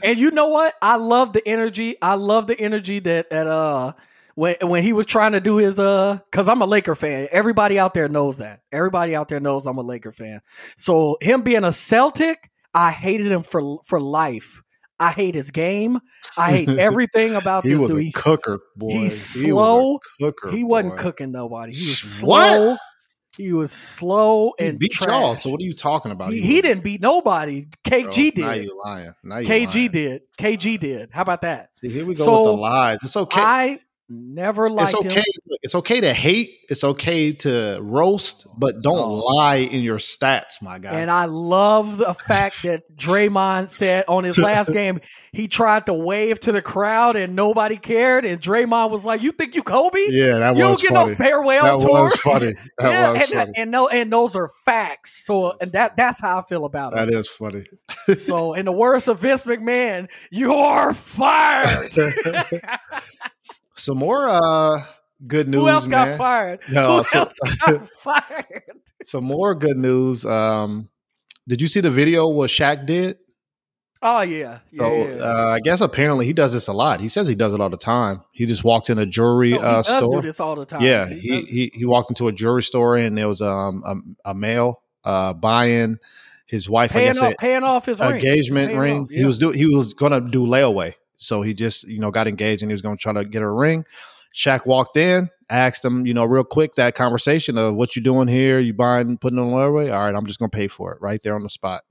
Speaker 1: And you know what? I love the energy. I love the energy that that uh when when he was trying to do his uh because i'm a laker fan everybody out there knows that everybody out there knows i'm a laker fan so him being a celtic i hated him for for life i hate his game i hate everything about
Speaker 6: he
Speaker 1: this
Speaker 6: was
Speaker 1: dude
Speaker 6: a
Speaker 1: he's,
Speaker 6: cooker, boy.
Speaker 1: he's
Speaker 6: He
Speaker 1: slow.
Speaker 6: cooker.
Speaker 1: he wasn't
Speaker 6: boy.
Speaker 1: cooking nobody he was
Speaker 6: What?
Speaker 1: slow he was slow
Speaker 6: He
Speaker 1: and
Speaker 6: beat
Speaker 1: trash.
Speaker 6: y'all. So what are you talking about?
Speaker 1: he, he didn't beat nobody
Speaker 6: Bro,
Speaker 1: kg
Speaker 6: Now
Speaker 1: did
Speaker 6: you lying. Now you
Speaker 1: kg
Speaker 6: lying.
Speaker 1: did kg did how about that
Speaker 6: See, here we go
Speaker 1: So,
Speaker 6: with the lies. It's okay.
Speaker 1: I never liked
Speaker 6: it's okay.
Speaker 1: him.
Speaker 6: It's okay to hate. It's okay to roast, but don't
Speaker 1: Oh.
Speaker 6: lie in your stats, my guy.
Speaker 1: And I love the fact that Draymond said on his last game, he tried to wave to the crowd and nobody cared. And Draymond was like, You think you Kobe?
Speaker 6: yeah, that
Speaker 1: you
Speaker 6: was
Speaker 1: don't get
Speaker 6: funny.
Speaker 1: no farewell
Speaker 6: that
Speaker 1: tour.
Speaker 6: was funny. That
Speaker 1: yeah,
Speaker 6: was
Speaker 1: and,
Speaker 6: funny.
Speaker 1: and no, and those are facts. So and that that's how I feel about
Speaker 6: That
Speaker 1: That
Speaker 6: is funny.
Speaker 1: So in the words of Vince McMahon, you are fired.
Speaker 6: Some more uh good news.
Speaker 1: Who else got fired?
Speaker 6: No,
Speaker 1: Who
Speaker 6: so-
Speaker 1: else got fired?
Speaker 6: Some more good news. Um did you see the video what Shaq did?
Speaker 1: Oh yeah. Yeah.
Speaker 6: So
Speaker 1: yeah.
Speaker 6: uh, I guess apparently he does this a lot. He says he does it all the time. He just walked in a jewelry
Speaker 1: No, he
Speaker 6: uh,
Speaker 1: does
Speaker 6: store.
Speaker 1: do this all the time.
Speaker 6: Yeah,
Speaker 1: He
Speaker 6: he, he he walked into a jewelry store and there was um a, a male uh buying his wife. I
Speaker 1: paying
Speaker 6: guess
Speaker 1: off,
Speaker 6: it,
Speaker 1: paying off his
Speaker 6: engagement
Speaker 1: Paying
Speaker 6: ring.
Speaker 1: off,
Speaker 6: He was do he was gonna do layaway, so he just you know got engaged and he was gonna try to get a ring. Shaq walked in, asked him, you know, real quick that conversation of what you doing here? You buying, putting on layaway? All right, I'm just gonna pay for it right there on the spot.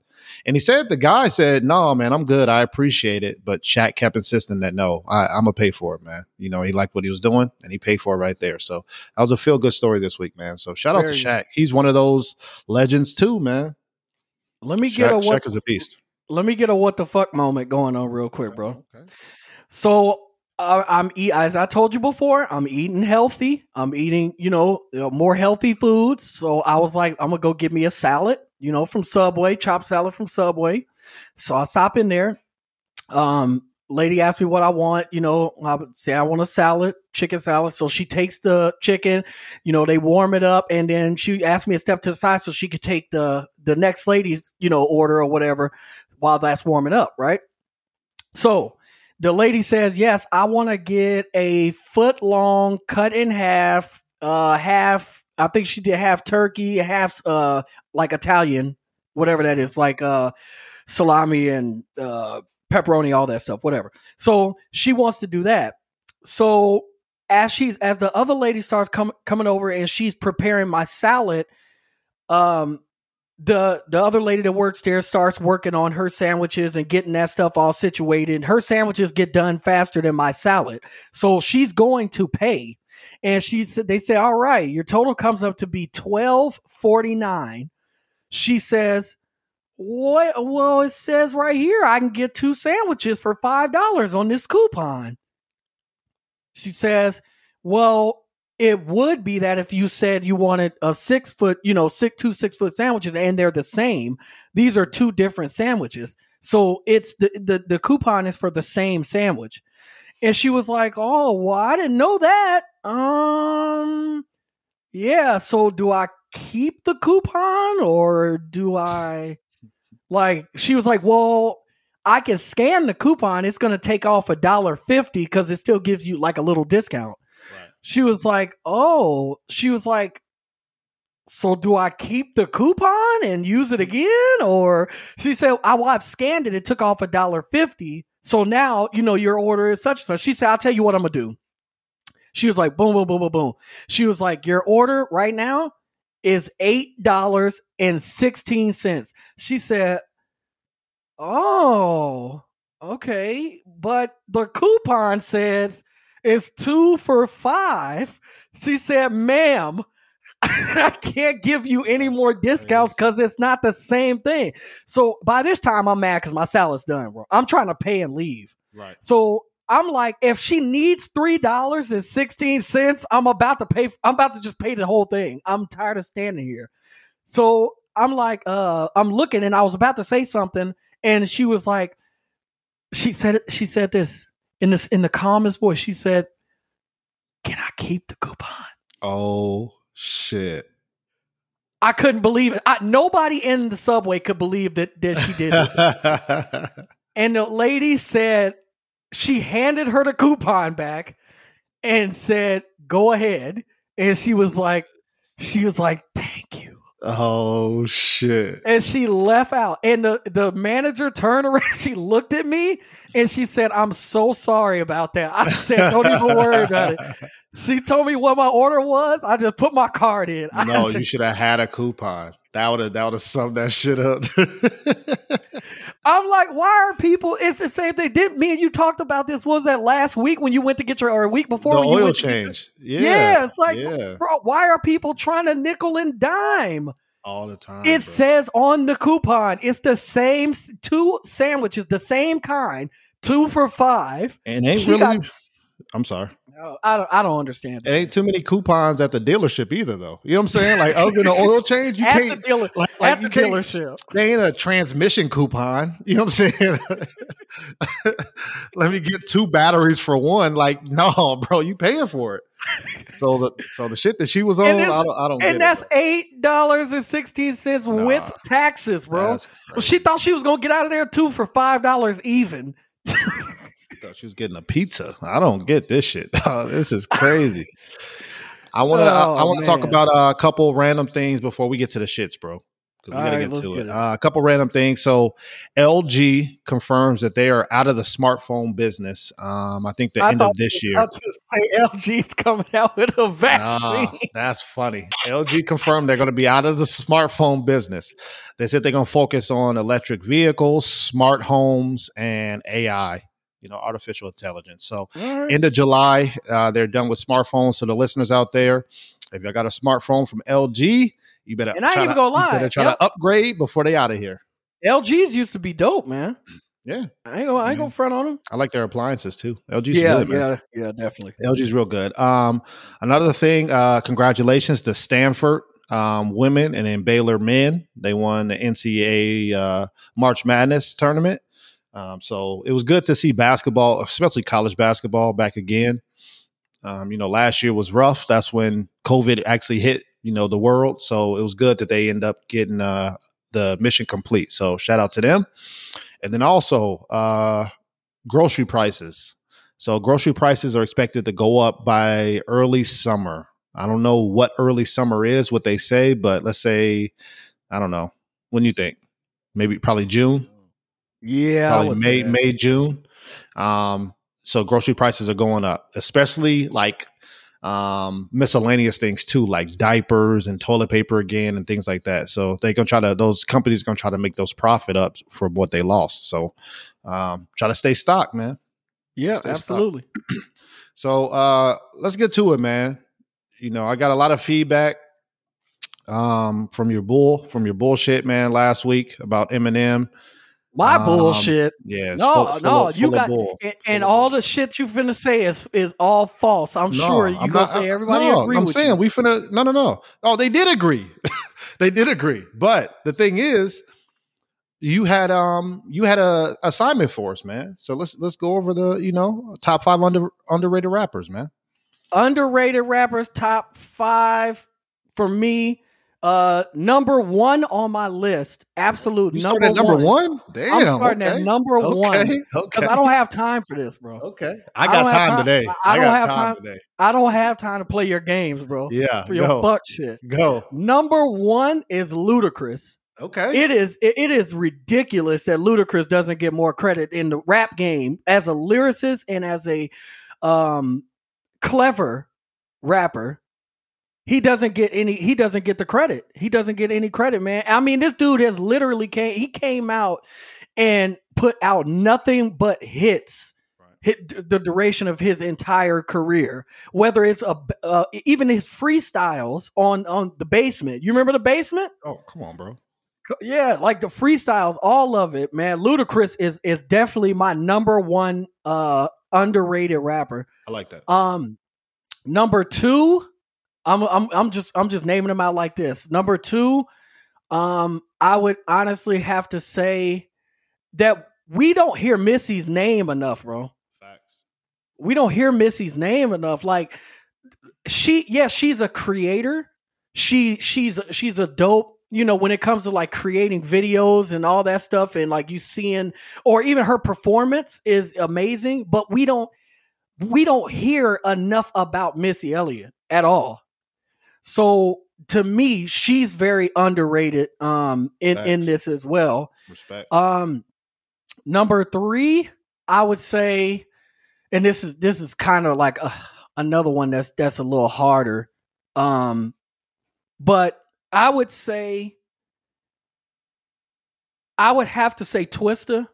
Speaker 6: And he said the guy said, "No, man, I'm good. I appreciate it." But Shaq kept insisting that no, I, I'm gonna pay for it, man. You know, he liked what he was doing, and he paid for it right there. So that was a feel good story this week, man. So shout out
Speaker 1: Very
Speaker 6: to
Speaker 1: good.
Speaker 6: Shaq. He's one of those legends too, man.
Speaker 1: Let me get a
Speaker 6: Shaq,
Speaker 1: what
Speaker 6: Shaq is a beast.
Speaker 1: Let me get a what the fuck moment going on real quick, bro.
Speaker 6: Okay.
Speaker 1: So uh, I'm eat as I told you before. I'm eating healthy. I'm eating, you know, uh, more healthy foods. So I was like, I'm gonna go get me a salad, you know, from Subway, chopped salad from Subway. So I stop in there. Um, lady asked me what I want. You know, I would say I want a salad, chicken salad. So she takes the chicken. You know, they warm it up, and then she asked me to step to the side so she could take the the next lady's you know order or whatever while that's warming up, right? So the lady says, Yes, I want to get a foot long, cut in half, uh, half, I think she did half turkey, half, uh, like Italian, whatever that is, like, uh, salami and, uh, pepperoni, all that stuff, whatever. So she wants to do that. So as she's, as the other lady starts com- coming over and she's preparing my salad, um, the the other lady that works there starts working on her sandwiches and getting that stuff all situated. Her sandwiches get done faster than my salad. So she's going to pay. And she said they say, All right, your total comes up to be twelve forty nine. She says, What well, it says right here I can get two sandwiches for five dollars on this coupon. She says, Well, it would be that if you said you wanted a six foot, you know, six two six foot sandwiches and they're the same. These are two different sandwiches. So it's the the, the coupon is for the same sandwich. And she was like, Oh, well, I didn't know that. Um yeah, so do I keep the coupon or do I like she was like, Well, I can scan the coupon. It's gonna take off a dollar fifty because it still gives you like a little discount. She was like, "Oh," she was like, "So do I keep the coupon and use it again?" Or she said, "I well, I've scanned it. It took off a dollar fifty. So now you know your order is such and such." She said, "I'll tell you what I'm gonna do." She was like, "Boom, boom, boom, boom, boom." She was like, "Your order right now is eight dollars and sixteen cents." She said, "Oh." Okay, but the coupon says it's two for five. She said, ma'am, I can't give you any more discounts because it's not the same thing. So by this time, I'm mad because my salad's done, bro. I'm trying to pay and leave.
Speaker 6: Right.
Speaker 1: So I'm like, if she needs three dollars and sixteen cents, I'm about to pay. I'm about to just pay the whole thing. I'm tired of standing here. So I'm like, uh, I'm looking, and I was about to say something, and she was like, she said, she said this in this in the calmest voice. She said, "Can I keep the coupon?"
Speaker 6: Oh shit.
Speaker 1: I couldn't believe it. I, nobody in the subway could believe that that she did it. And the lady said she handed her the coupon back and said, "Go ahead." And she was like, she was like.
Speaker 6: Oh shit.
Speaker 1: And she left out. And the the manager turned around. She looked at me and she said, "I'm so sorry about that." I said, "Don't even worry about it." She told me what my order was. I just put my card in.
Speaker 6: No,
Speaker 1: said-
Speaker 6: you should have had a coupon. That would have that would have summed that shit up.
Speaker 1: I'm like, why are people? It's the same thing. Didn't me and you talked about this? What was that last week when you went to get your or a week before
Speaker 6: the
Speaker 1: when you
Speaker 6: oil
Speaker 1: went to get your-
Speaker 6: change. Yeah.
Speaker 1: Yeah, it's like,
Speaker 6: yeah.
Speaker 1: bro, why are people trying to nickel and dime?
Speaker 6: all the time.
Speaker 1: It
Speaker 6: bro.
Speaker 1: says on the coupon, it's the same two sandwiches, the same kind, two for five.
Speaker 6: and ain't
Speaker 1: she
Speaker 6: really
Speaker 1: got-
Speaker 6: I'm sorry.
Speaker 1: No, I don't. I don't understand.
Speaker 6: It ain't too many coupons at the dealership either, though. You know what I'm saying? Like other than the oil change, you
Speaker 1: at
Speaker 6: can't.
Speaker 1: the dealer,
Speaker 6: like- like
Speaker 1: at the dealership.
Speaker 6: They ain't a transmission coupon. You know what I'm saying? Let me get two batteries for one. Like, no, bro, you paying for it. So the so the shit that she was on, I don't, I don't
Speaker 1: And that's
Speaker 6: it.
Speaker 1: eight dollars and sixteen cents with taxes, bro. Well, she thought she was gonna get out of there too for five dollars even.
Speaker 6: Thought she was getting a pizza. I don't get this shit. this is crazy. I want to.
Speaker 1: Oh,
Speaker 6: I want to talk about uh, a couple random things before we get to the shits, bro. we gotta
Speaker 1: right,
Speaker 6: get to
Speaker 1: get
Speaker 6: it.
Speaker 1: it.
Speaker 6: Uh, a couple random things. So, LG confirms that they are out of the smartphone business. Um, I think the
Speaker 1: I
Speaker 6: end of this year.
Speaker 1: about to say LG's coming out with a vaccine.
Speaker 6: that's funny. LG confirmed they're going to be out of the smartphone business. They said they're going to focus on electric vehicles, smart homes, and AI. You know, artificial intelligence. So,
Speaker 1: right.
Speaker 6: end of July. Uh, they're done with smartphones. So the listeners out there, if you got a smartphone from LG, you better
Speaker 1: And I ain't
Speaker 6: try
Speaker 1: even
Speaker 6: to,
Speaker 1: gonna lie,
Speaker 6: better try
Speaker 1: L-
Speaker 6: to upgrade before they out of here.
Speaker 1: LG's used to be dope, man.
Speaker 6: Yeah,
Speaker 1: I ain't gonna, I ain't gonna front on them.
Speaker 6: I like their appliances too. LG's
Speaker 1: Yeah,
Speaker 6: good,
Speaker 1: yeah, yeah, definitely.
Speaker 6: LG's real good. Um, another thing, uh, congratulations to Stanford um, women and then Baylor men. They won the NCAA uh, March Madness tournament. Um, so it was good to see basketball, especially college basketball, back again. Um, you know, last year was rough. That's when COVID actually hit, you know, the world. So it was good that they end up getting uh, the mission complete. So shout out to them. And then also uh, grocery prices. So grocery prices are expected to go up by early summer. I don't know what early summer is, what they say, but let's say, I don't know. When you think? Maybe probably June
Speaker 1: Yeah,
Speaker 6: probably May. May, June. Um, so grocery prices are going up, especially like um, miscellaneous things too, like diapers and toilet paper again and things like that. So they're gonna try to those companies are gonna try to make those profit up for what they lost. So um, try to stay stocked, man.
Speaker 1: Yeah,
Speaker 6: Stay
Speaker 1: absolutely.
Speaker 6: So uh, let's get to it, man. You know, I got a lot of feedback um, from your bull, from your bullshit, man, last week about Eminem.
Speaker 1: My
Speaker 6: Um,
Speaker 1: bullshit.
Speaker 6: Yeah,
Speaker 1: No,
Speaker 6: full- full
Speaker 1: no,
Speaker 6: of-
Speaker 1: you
Speaker 6: full
Speaker 1: got and, and all the shit you finna say is is all false. I'm
Speaker 6: No,
Speaker 1: sure you
Speaker 6: I'm
Speaker 1: gonna
Speaker 6: not-
Speaker 1: say everybody
Speaker 6: no,
Speaker 1: agree
Speaker 6: I'm
Speaker 1: with
Speaker 6: saying
Speaker 1: you.
Speaker 6: we finna no no no. Oh, they did agree. they did agree. But the thing is, you had um you had a assignment for us, man. So let's let's go over the you know top five under underrated rappers, man.
Speaker 1: Underrated rappers, top five for me. Uh, number one on my list, absolute
Speaker 6: You
Speaker 1: number,
Speaker 6: number
Speaker 1: one.
Speaker 6: one. Damn.
Speaker 1: I'm starting
Speaker 6: okay.
Speaker 1: at number
Speaker 6: okay.
Speaker 1: one
Speaker 6: Okay.
Speaker 1: because I don't have time for this, bro.
Speaker 6: Okay. I
Speaker 1: I
Speaker 6: got
Speaker 1: don't
Speaker 6: time
Speaker 1: time-
Speaker 6: today.
Speaker 1: I
Speaker 6: I,
Speaker 1: don't
Speaker 6: got
Speaker 1: have
Speaker 6: time,
Speaker 1: time-
Speaker 6: today.
Speaker 1: I don't have time to play your games, bro.
Speaker 6: Yeah.
Speaker 1: for your
Speaker 6: go.
Speaker 1: butt shit.
Speaker 6: Go.
Speaker 1: Number one is Ludacris.
Speaker 6: Okay.
Speaker 1: It is it, it is ridiculous that Ludacris doesn't get more credit in the rap game as a lyricist and as a um clever rapper. He doesn't get any he doesn't get the credit. He doesn't get any credit, man. I mean, this dude has literally came he came out and put out nothing but hits. Hit the duration of his entire career, whether it's a uh, even his freestyles on on the basement. You remember the basement?
Speaker 6: oh, come on, bro.
Speaker 1: Yeah, like the freestyles, all of it, man. Ludacris is is definitely my number one uh underrated rapper.
Speaker 6: I like that.
Speaker 1: Um number 2, I'm I'm I'm just I'm just naming them out like this. Number 2, um I would honestly have to say that we don't hear Missy's name enough, bro
Speaker 6: Facts.
Speaker 1: we don't hear Missy's name enough. Like she, yeah, she's a creator. She she's she's a dope. You know, when it comes to like creating videos and all that stuff, and like you seeing, or even her performance is amazing. But we don't we don't hear enough about Missy Elliott at all. So to me, she's very underrated um in in this as well.
Speaker 6: Respect.
Speaker 1: Um, number three, I would say, and this is this is kind of like uh, another one that's that's a little harder. Um, but I would say, I would have to say Twista.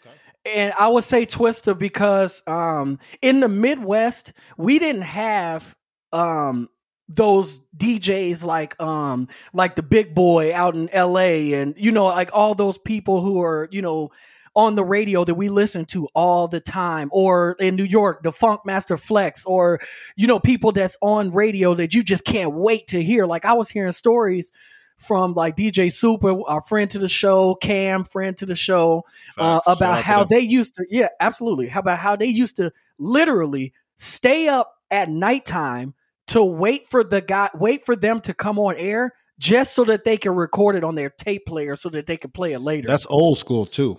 Speaker 6: Okay.
Speaker 1: And I would say Twista because um, in the Midwest, we didn't have um, those DJs like um like the big boy out in LA and you know like all those people who are you know on the radio that we listen to all the time or in New York the Funkmaster Flex or you know people that's on radio that you just can't wait to hear. Like I was hearing stories from like DJ Super our friend to the show Cam friend to the show uh, about how
Speaker 6: them.
Speaker 1: they used to yeah absolutely. How about how they used to literally stay up at nighttime to wait for the guy wait for them to come on air just so that they can record it on their tape player so that they can play it later
Speaker 6: That's old school too.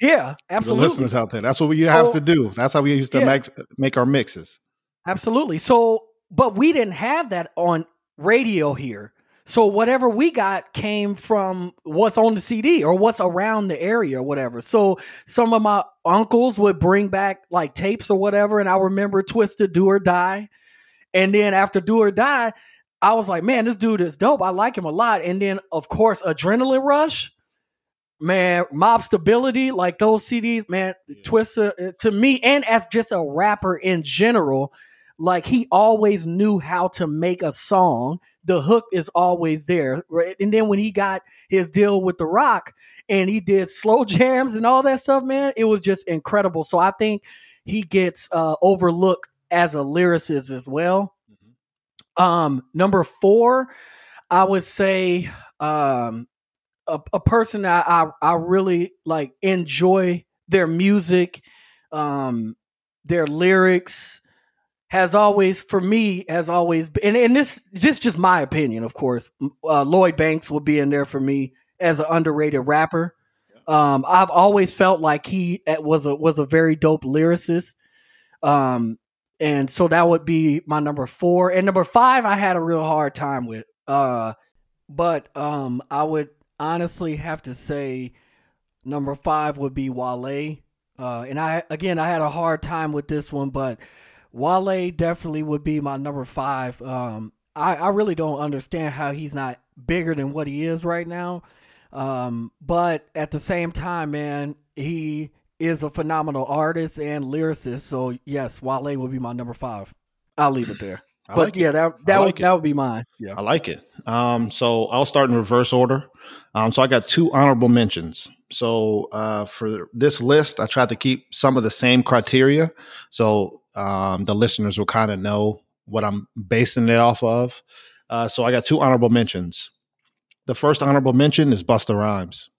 Speaker 1: yeah absolutely.
Speaker 6: The listeners out there. That's what we
Speaker 1: So-
Speaker 6: have to do. That's how we used to
Speaker 1: Yeah.
Speaker 6: make make our mixes.
Speaker 1: absolutely so but we didn't have that on radio here so whatever we got came from what's on the CD or what's around the area or whatever. So some of my uncles would bring back like tapes or whatever, and I remember Twisted Do or Die. And then after Do or Die, I was like, man, this dude is dope. I like him a lot. And then of course, Adrenaline Rush, man, Mobstability, like those CDs, man, Twista uh, to me, and as just a rapper in general, like he always knew how to make a song. The hook is always there. Right? And then when he got his deal with The Rock and he did slow jams and all that stuff, man, it was just incredible. So I think he gets uh, overlooked as a lyricist as well. Um, number four, I would say um, a, a person I, I I really like enjoy their music, um, their lyrics has always for me has always been and, and this just just my opinion of course. Uh, lloyd banks will be in there for me as an underrated rapper. Um i've always felt like he uh, was a was a very dope lyricist. Um and so that would be my number four and number five i had a real hard time with uh but um i would honestly have to say number five would be wale uh and i again i had a hard time with this one but Wale definitely would be my number five. Um, I, I really don't understand how he's not bigger than what he is right now. Um, but at the same time, man, he is a phenomenal artist and lyricist. So yes, Wale would be my number five. I'll leave it there.
Speaker 6: I
Speaker 1: but
Speaker 6: like it.
Speaker 1: yeah, that that
Speaker 6: I
Speaker 1: would
Speaker 6: it.
Speaker 1: that would be mine. Yeah.
Speaker 6: I like it. Um, so I'll start in reverse order. Um, so I got two honorable mentions. So uh, for this list, I tried to keep some of the same criteria, so um, the listeners will kind of know what I'm basing it off of. Uh, so I got two honorable mentions. The first honorable mention is Busta Rhymes.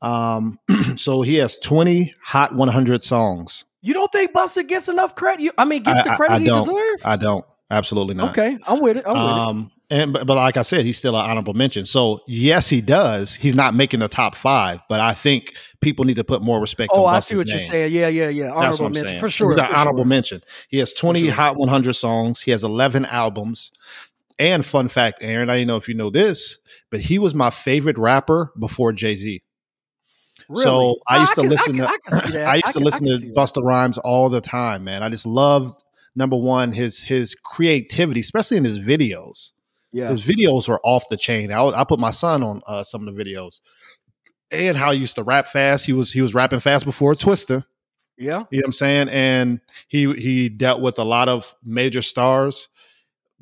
Speaker 6: Um, so he has 20 Hot 100 songs.
Speaker 1: You don't think Busta gets enough credit? You, I mean, gets
Speaker 6: I-
Speaker 1: the credit
Speaker 6: I
Speaker 1: he deserves?
Speaker 6: I don't. Absolutely not.
Speaker 1: Okay, I'm with it. I'm with it.
Speaker 6: Um, and but, but like I said, he's still an honorable mention. So yes, he does. He's not making the top five, but I think people need to put more respect.
Speaker 1: Oh,
Speaker 6: on
Speaker 1: I
Speaker 6: Busta's
Speaker 1: see what you're saying. Yeah, yeah, yeah.
Speaker 6: That's
Speaker 1: Honorable
Speaker 6: what I'm
Speaker 1: mention
Speaker 6: saying.
Speaker 1: for sure.
Speaker 6: He's an honorable
Speaker 1: sure.
Speaker 6: mention. He has 20
Speaker 1: sure.
Speaker 6: Hot 100 songs. He has 11 albums. And fun fact, Aaron, I don't know if you know this, but he was my favorite rapper before Jay Z.
Speaker 1: Really?
Speaker 6: So I
Speaker 1: Oh,
Speaker 6: used to listen to
Speaker 1: I see.
Speaker 6: I used to listen to. Busta Rhymes all the time, man. I just loved number one his his creativity, especially in his videos.
Speaker 1: Yeah,
Speaker 6: His videos were off the chain. I, I put my son on uh, some of the videos, and how he used to rap fast. He was he was rapping fast before Twista.
Speaker 1: yeah.
Speaker 6: You know what I'm saying? And he he dealt with a lot of major stars.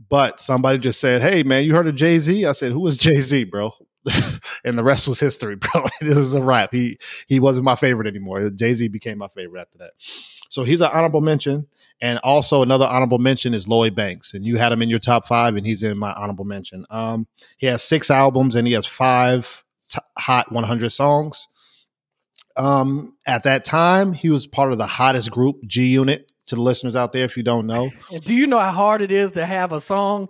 Speaker 6: But somebody just said, "Hey, man, you heard of Jay Z?" I said, "Who is Jay Z, bro?" and the rest was history, bro. it was a wrap. He he wasn't my favorite anymore. Jay Z became my favorite after that. So he's an honorable mention. And also another honorable mention is Lloyd Banks, and you had him in your top five, and he's in my honorable mention. Um, he has six albums, and he has five t- hot 100 songs. Um, at that time, he was part of the hottest group, G Unit. To the listeners out there, if you don't know,
Speaker 1: do you know how hard it is to have a song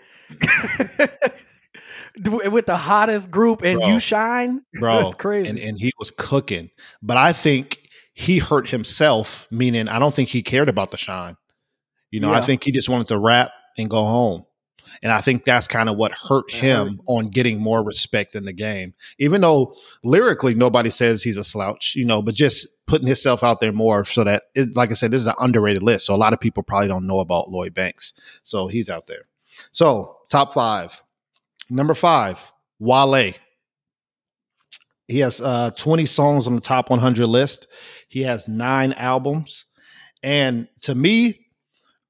Speaker 1: with the hottest group and
Speaker 6: Bro.
Speaker 1: you shine?
Speaker 6: bro,
Speaker 1: That's crazy.
Speaker 6: And, and he was cooking, but I think he hurt himself. Meaning, I don't think he cared about the shine. You know, I think he just wanted to rap and go home. And I think that's kind of what hurt him on getting more respect in the game. Even though lyrically nobody says he's a slouch, you know, but just putting himself out there more so that, it, like I said, this is an underrated list. So a lot of people probably don't know about Lloyd Banks. So he's out there. So top five. Number five, Wale. He has uh, 20 songs on the top 100 list. He has nine albums. And to me,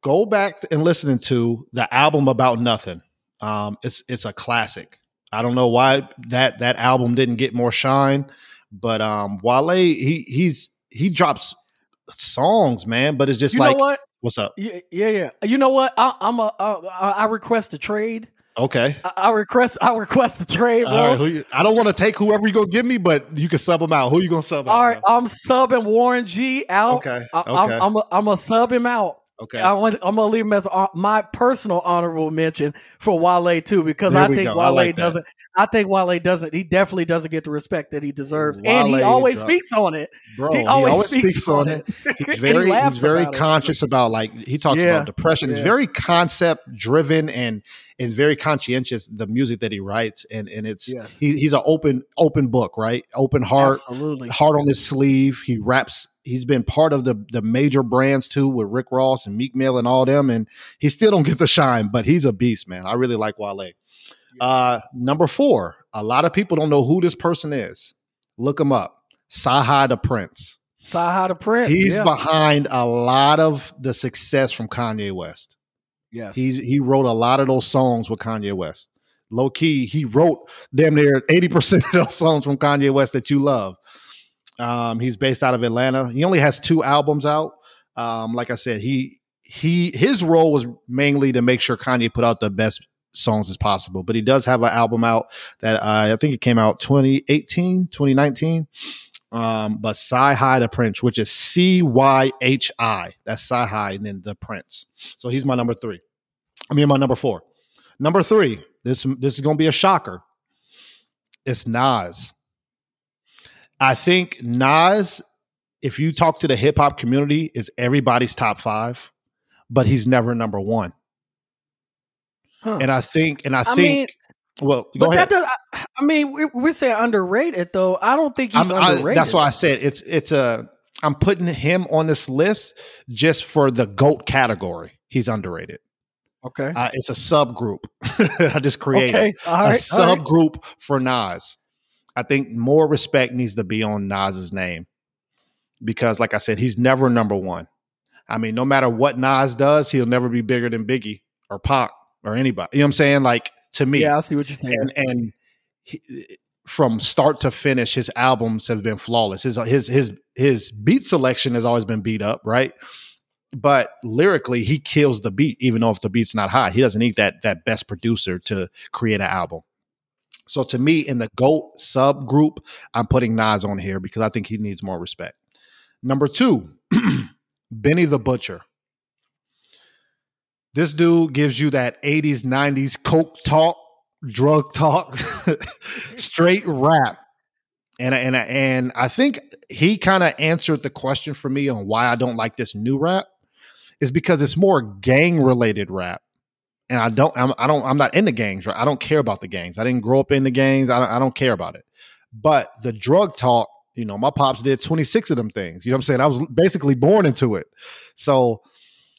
Speaker 6: go back and listen to the album about nothing. Um, it's it's a classic. I don't know why that that album didn't get more shine, but um, Wale he he's he drops songs, man. But it's just
Speaker 1: you
Speaker 6: like,
Speaker 1: know what?
Speaker 6: what's up?
Speaker 1: Yeah, yeah, yeah. You know what? I, I'm a. I, I request a trade.
Speaker 6: Okay,
Speaker 1: I, I request. I request the trade, bro.
Speaker 6: All right, you, I don't want to take whoever you gonna give me, but you can sub them out. Who you gonna sub out?
Speaker 1: All right,
Speaker 6: bro?
Speaker 1: I'm subbing Warren G out.
Speaker 6: Okay,
Speaker 1: I,
Speaker 6: okay.
Speaker 1: I'm, I'm, a, I'm gonna sub him out.
Speaker 6: Okay.
Speaker 1: I want, I'm gonna leave him as hon- my personal honorable mention for Wale too, because
Speaker 6: There
Speaker 1: I think
Speaker 6: go. I
Speaker 1: Wale
Speaker 6: like
Speaker 1: doesn't. I think Wale doesn't. He definitely doesn't get the respect that he deserves, and he always speaks on it.
Speaker 6: Bro,
Speaker 1: he always speaks on
Speaker 6: it. He's
Speaker 1: And he
Speaker 6: very, he's very
Speaker 1: about it.
Speaker 6: conscious about like he talks
Speaker 1: Yeah,
Speaker 6: about depression. He's very concept driven and and very conscientious the music that he writes and and it's
Speaker 1: Yes.
Speaker 6: he, he's an open open book, right? Open heart,
Speaker 1: Absolutely.
Speaker 6: heart on his sleeve. He raps. He's been part of the the major brands too with Rick Ross and Meek Mill and all them, and he still don't get the shine, but he's a beast, man. I really like Wale. Uh, number four, a lot of people don't know who this person is. Look him up. CyHi the Prince.
Speaker 1: CyHi the Prince.
Speaker 6: He's
Speaker 1: yeah.
Speaker 6: behind a lot of the success from Kanye West.
Speaker 1: yes.
Speaker 6: He's he wrote a lot of those songs with Kanye West. Low key, he wrote damn near 80% of those songs from Kanye West that you love. Um, he's based out of Atlanta. He only has two albums out. Um, like I said, he he his role was mainly to make sure Kanye put out the best songs as possible. But he does have an album out that uh, I think it came out 2018, 2019. Um, but CyHi the Prince, which is C Y H I. That's CyHi and then the Prince. So he's my number three. I mean, my number four. Number three. This this is gonna be a shocker. It's Nas. I think Nas, if you talk to the hip hop community, is everybody's top five, but he's never number one.
Speaker 1: Huh.
Speaker 6: And I think, and I,
Speaker 1: I
Speaker 6: think,
Speaker 1: mean,
Speaker 6: well, go
Speaker 1: but
Speaker 6: ahead.
Speaker 1: that does. I, I mean, we're, we're saying underrated though. I don't think he's
Speaker 6: I-
Speaker 1: underrated.
Speaker 6: that's why I said it's it's a. I'm putting him on this list just for the goat category. He's underrated.
Speaker 1: Okay.
Speaker 6: Uh, it's a subgroup. I just created
Speaker 1: Okay. All
Speaker 6: a
Speaker 1: right. all right.
Speaker 6: subgroup for Nas. I think more respect needs to be on Nas's name because, like I said, he's never number one. I mean, no matter what Nas does, he'll never be bigger than Biggie or Pac or anybody. You know what I'm saying? Like to me,
Speaker 1: Yeah, I see what you're saying.
Speaker 6: and and he, from start to finish, his albums have been flawless. His his his his beat selection has always been beat up, right? But lyrically, he kills the beat, even though if the beat's not high. He doesn't need that that best producer to create an album. So to me, in the GOAT subgroup, I'm putting Nas on here because I think he needs more respect. Number two, Benny the Butcher. This dude gives you that 80s, 90s coke talk, drug talk, straight rap. And and and I think he kind of answered the question for me on why I don't like this new rap is because it's more gang related rap. And I don't I'm, I don't I'm not in the gangs, right? I don't care about the gangs. I didn't grow up in the gangs. I don't, I don't care about it. But the drug talk, you know, my pops did 26 of them things. You know what I'm saying? I was basically born into it. So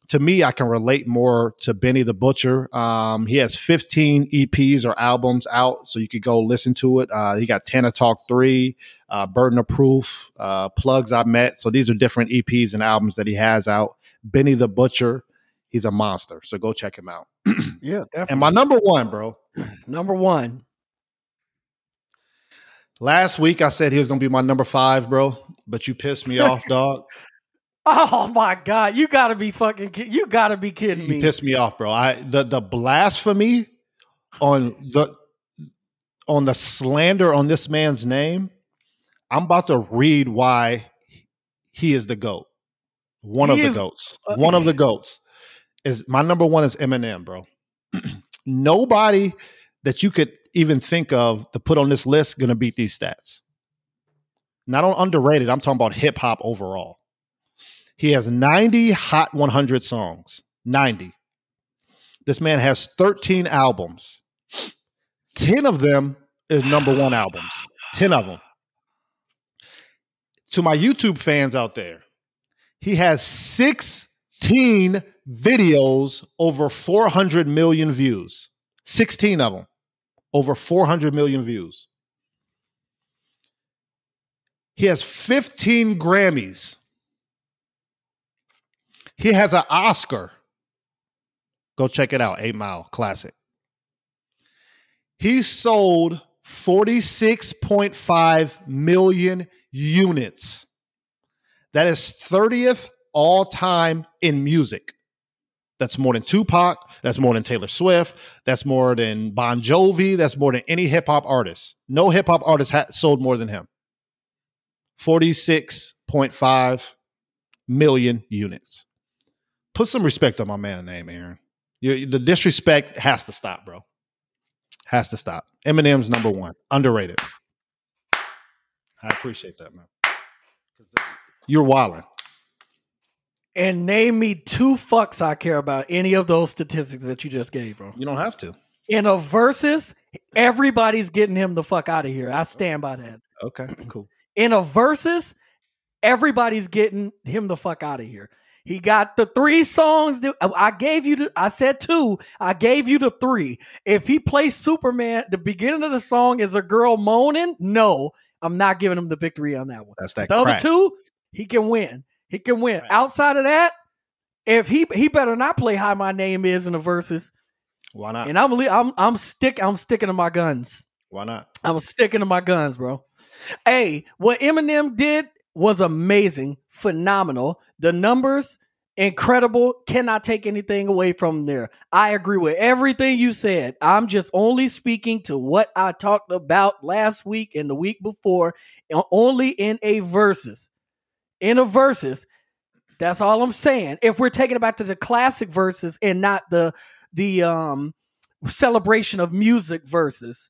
Speaker 6: to me, I can relate more to Benny the Butcher. Um, he has 15 EPs or albums out, so you could go listen to it. Uh, he got Tana Talk 3, uh, Burden of Proof, uh, Plugs I Met. So these are different EPs and albums that he has out. Benny the Butcher, he's a monster. So go check him out.
Speaker 1: Yeah, definitely.
Speaker 6: And my number one, bro.
Speaker 1: number one.
Speaker 6: Last week I said he was going to be my number five, bro, but you pissed me off, dog.
Speaker 1: Oh my god, you gotta be fucking ki- you gotta be kidding
Speaker 6: You
Speaker 1: me.
Speaker 6: You pissed me off, bro. I the the blasphemy on the on the slander on this man's name. I'm about to read why he is the goat. One
Speaker 1: He
Speaker 6: of the goats.
Speaker 1: uh,
Speaker 6: One of the goats is my number one is Eminem, bro. Nobody that you could even think of to put on this list gonna beat these stats. Not on underrated. I'm talking about hip hop overall. He has 90 Hot 100 songs. 90. This man has 13 albums. 10 of them is number one albums. 10 of them. To my YouTube fans out there, he has 16 videos over 400 million views. 16 of them over 400 million views. He has 15 Grammys. He has an Oscar. Go check it out. Eight Mile Classic. He sold 46.5 million units. That is 30th all time in music. That's more than Tupac. That's more than Taylor Swift. That's more than Bon Jovi. That's more than any hip hop artist. No hip hop artist ha- sold more than him. 46.5 million units. Put some respect on my man's name, Aaron. You, the disrespect has to stop, bro. Has to stop. Eminem's number one, underrated. I appreciate that, man. You're wilding.
Speaker 1: And name me two fucks I care about any of those statistics that you just gave, bro.
Speaker 6: You don't have to.
Speaker 1: In a versus, everybody's getting him the fuck out of here. I stand by that.
Speaker 6: Okay, cool.
Speaker 1: In a versus, everybody's getting him the fuck out of here. He got the three songs. That, uh, I gave you the. I said two. I gave you the three. If he plays Superman, the beginning of the song is a girl moaning. No, I'm not giving him the victory on that one.
Speaker 6: That's that
Speaker 1: the other two, he can win. He can win.
Speaker 6: Right.
Speaker 1: Outside of that, if he he better not play "How My Name Is" in the verses,
Speaker 6: Why not?
Speaker 1: and I'm I'm I'm stick I'm sticking to my guns.
Speaker 6: Why not?
Speaker 1: I'm sticking to my guns, bro. Hey, what Eminem did was amazing, phenomenal. The numbers, incredible. Cannot take anything away from there. I agree with everything you said. I'm just only speaking to what I talked about last week and the week before, only in a verses. In a verses. That's all I'm saying. If we're taking it back to the classic verses and not the the um celebration of music verses.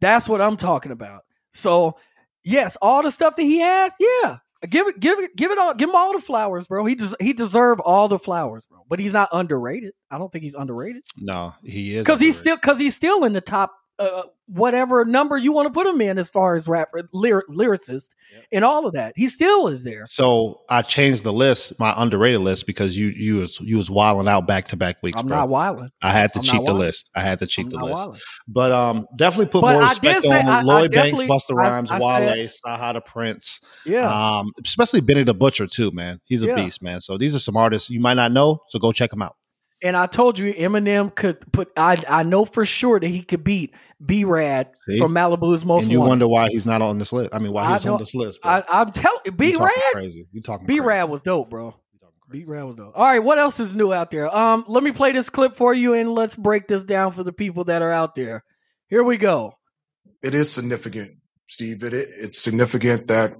Speaker 1: That's what I'm talking about. So, yes, all the stuff that he has, yeah. Give it, give it, give it all, give him all the flowers, bro. He des- he deserve all the flowers, bro. But he's not underrated. I don't think he's underrated
Speaker 6: No, he is
Speaker 1: because he's still because he's still in the top, uh, whatever number you want to put him in as far as rapper lyric, lyricist
Speaker 6: Yep.
Speaker 1: and all of that. He still is there.
Speaker 6: So I changed the list, my underrated list, because you you was you was wilding out back to back weeks,
Speaker 1: I'm
Speaker 6: bro.
Speaker 1: not wilding.
Speaker 6: I had to
Speaker 1: I'm
Speaker 6: cheat the list. I had to cheat
Speaker 1: I'm
Speaker 6: the list.
Speaker 1: wilding.
Speaker 6: But um, definitely put
Speaker 1: But
Speaker 6: more
Speaker 1: I
Speaker 6: respect on
Speaker 1: I- I
Speaker 6: Lloyd Banks,
Speaker 1: definitely-
Speaker 6: Busta
Speaker 1: I-
Speaker 6: Rhymes,
Speaker 1: I
Speaker 6: Wale, CyHi the Prince.
Speaker 1: Yeah.
Speaker 6: Um, especially Benny the Butcher too, man. He's a
Speaker 1: Yeah.
Speaker 6: beast, man. So these are some artists you might not know. So go check them out.
Speaker 1: And I told you Eminem could put I I know for sure that he could beat B Rad
Speaker 6: See?
Speaker 1: from Malibu's Most
Speaker 6: and you
Speaker 1: Wanted.
Speaker 6: wonder why he's not on this list. I mean, why
Speaker 1: I
Speaker 6: he's
Speaker 1: know-
Speaker 6: on this list. Bro.
Speaker 1: I, I'm telling
Speaker 6: You
Speaker 1: B
Speaker 6: talking
Speaker 1: Rad
Speaker 6: crazy. You talking
Speaker 1: B. Rad was dope, bro.
Speaker 6: You talking crazy.
Speaker 1: B Rad was dope. All right, what else is new out there? Um, let me play this clip for you and let's break this down for the people that are out there. Here we go.
Speaker 3: it is significant, Steve. It, it's significant that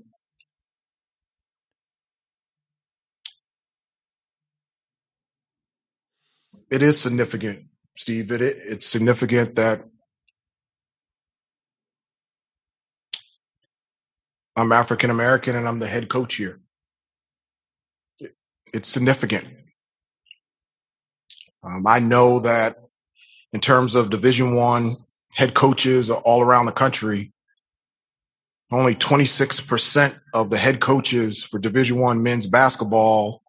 Speaker 3: it is significant, Steve. It, it it's significant that I'm African American and I'm the head coach here. It- it's significant. Um, I know that in terms of Division One head coaches all around the country, only 26% of the head coaches for Division One men's basketball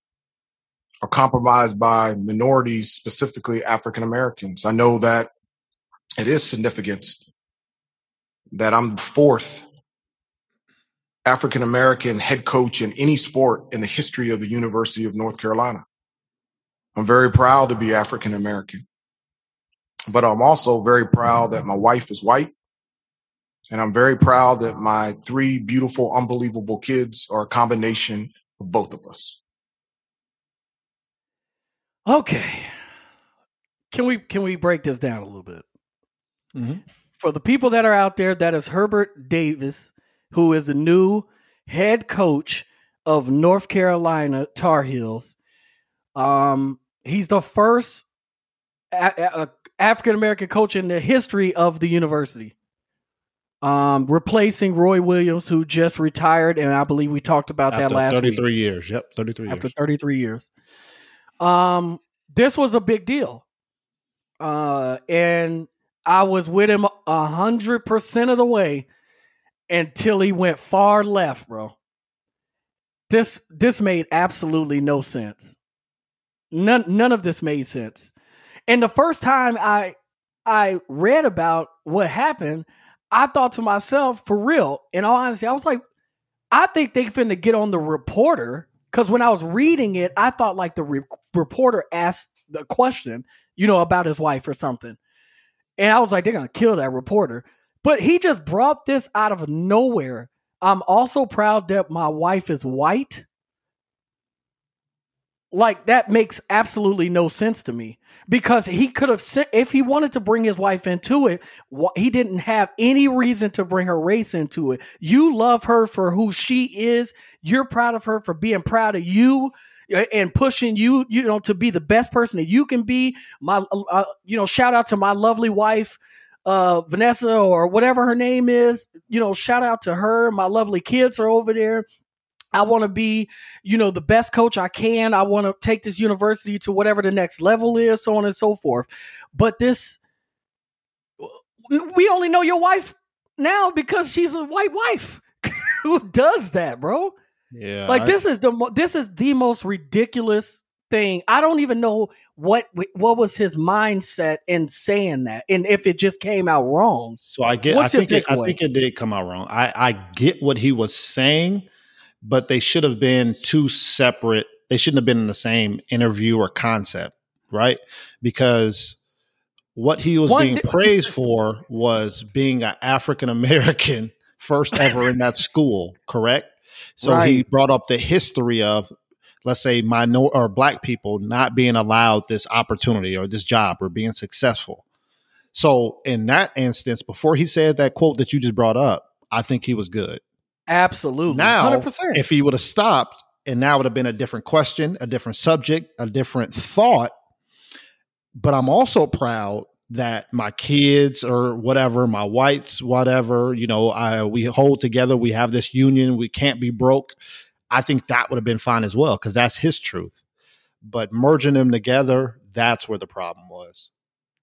Speaker 3: are compromised by minorities, specifically African Americans. I know that it is significant that I'm the fourth African American head coach in any sport in the history of the University of North Carolina. I'm very proud to be African American, but I'm also very proud that my wife is white. And I'm very proud that my three beautiful, unbelievable kids are a combination of both of us.
Speaker 1: Okay. Can we can we break this down a little bit?
Speaker 6: Mhm.
Speaker 1: For the people that are out there, that is Hubert Davis, who is the new head coach of North Carolina Tar Heels. Um, he's the first African American coach in the history of the university. Um, replacing Roy Williams, who just retired, and I believe we talked about that
Speaker 6: After
Speaker 1: last week
Speaker 6: 33 years. Yep, 33
Speaker 1: after
Speaker 6: years.
Speaker 1: 33 years. Um, this was a big deal. Uh, and I was with him a hundred percent of the way until he went far left, bro. This this made absolutely no sense. None none of this made sense. And the first time I I read about what happened, I thought to myself, for real, in all honesty, I was like, I think they finna get on the reporter because when I was reading it, I thought like the re- reporter asked the question, you know, about his wife or something, and I was like, they're gonna kill that reporter. But he just brought this out of nowhere. I'm also proud that my wife is white. Like that makes absolutely no sense to me because he could have sent if he wanted to bring his wife into it he didn't have any reason to bring her race into it. You love her for who she is. You're proud of her for being proud of you uh, and pushing you you know to be the best person that you can be. My uh, you know shout out to my lovely wife uh Vanessa or whatever her name is. You know shout out to her. My lovely kids are over there I want to be, you know, the best coach I can. I want to take this university to whatever the next level is, so on and so forth. But this, we only know your wife now because she's a white wife. Who does that, bro?
Speaker 6: Yeah.
Speaker 1: Like
Speaker 6: I-
Speaker 1: this is the mo- this is the most ridiculous thing. I don't even know what what was his mindset in saying that, and if it just came out wrong.
Speaker 6: So I get.
Speaker 1: What's
Speaker 6: I
Speaker 1: your
Speaker 6: think. It, I think it did come out wrong. I I get what he was saying, but they should have been two separate. They shouldn't have been in the same interview or concept, right? Because what he was
Speaker 1: One
Speaker 6: being
Speaker 1: di-
Speaker 6: praised for was being an African American first ever in that school, correct? So he brought up the history of, let's say, minor or black people not being allowed this opportunity or this job or being successful. So in that instance, before he said that quote that you just brought up, I think he was good.
Speaker 1: Absolutely,
Speaker 6: Now,
Speaker 1: hundred percent.
Speaker 6: if he would have stopped and now would have been a different question, a different subject, a different thought. But I'm also proud that my kids or whatever, my whites, whatever, you know, I, we hold together. We have this union. We can't be broke. I think that would have been fine as well because that's his truth. But merging them together, that's where the problem was.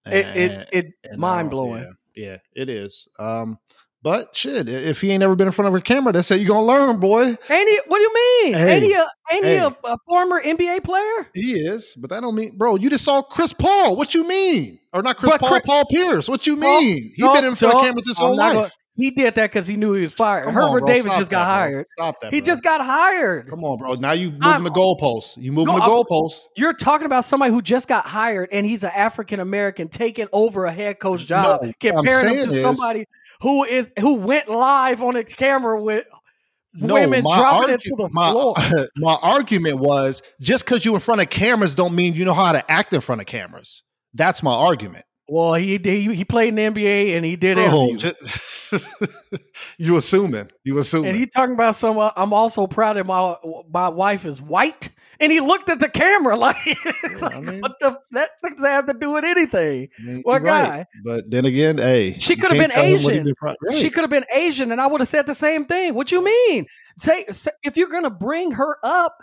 Speaker 1: It
Speaker 6: And-
Speaker 1: it, it
Speaker 6: and I
Speaker 1: mind blowing.
Speaker 6: Yeah, yeah, it is. Um, but shit, if he ain't ever been in front of a camera, that's say you gonna learn, boy.
Speaker 1: Ain't he? What do you mean?
Speaker 6: Hey,
Speaker 1: ain't he a, ain't he a, a former NBA player?
Speaker 6: He is, but that don't mean, bro. You just saw Chris Paul. What you mean? Or not Chris
Speaker 1: But
Speaker 6: Paul?
Speaker 1: Chris-
Speaker 6: Paul Pierce. What you mean? he
Speaker 1: no,
Speaker 6: been in front of cameras his whole life.
Speaker 1: gonna- he did that because he knew he was fired.
Speaker 6: Come on,
Speaker 1: Hubert
Speaker 6: bro.
Speaker 1: Davis just got
Speaker 6: that, bro.
Speaker 1: hired.
Speaker 6: Stop that.
Speaker 1: He
Speaker 6: bro.
Speaker 1: just got hired.
Speaker 6: Come on, bro. Now you moving
Speaker 1: I'm-
Speaker 6: the goalposts. You moving
Speaker 1: No,
Speaker 6: the goalposts.
Speaker 1: You're talking about somebody who just got hired and he's an African American taking over a head coach job,
Speaker 6: No,
Speaker 1: comparing him to
Speaker 6: is-
Speaker 1: somebody who is who went live on its camera with
Speaker 6: No,
Speaker 1: women dropping it to the
Speaker 6: my,
Speaker 1: floor.
Speaker 6: my argument was just because you in front of cameras don't mean you know how to act in front of cameras. That's my argument.
Speaker 1: Well, he he, he played in the NBA and he did interviews.
Speaker 6: just- you assuming. You assuming.
Speaker 1: And he talking about some. Uh, I'm also proud that my my wife is white And he looked at the camera like, like,
Speaker 6: I mean-
Speaker 1: what the that doesn't have to do with anything.
Speaker 6: I mean,
Speaker 1: What
Speaker 6: right.
Speaker 1: guy?
Speaker 6: But then again, hey,
Speaker 1: She could have been
Speaker 6: tell him what he
Speaker 1: Asian.
Speaker 6: pro- right.
Speaker 1: She could have been Asian, and I would have said the same thing. What you mean? Say, say if you're gonna bring her up,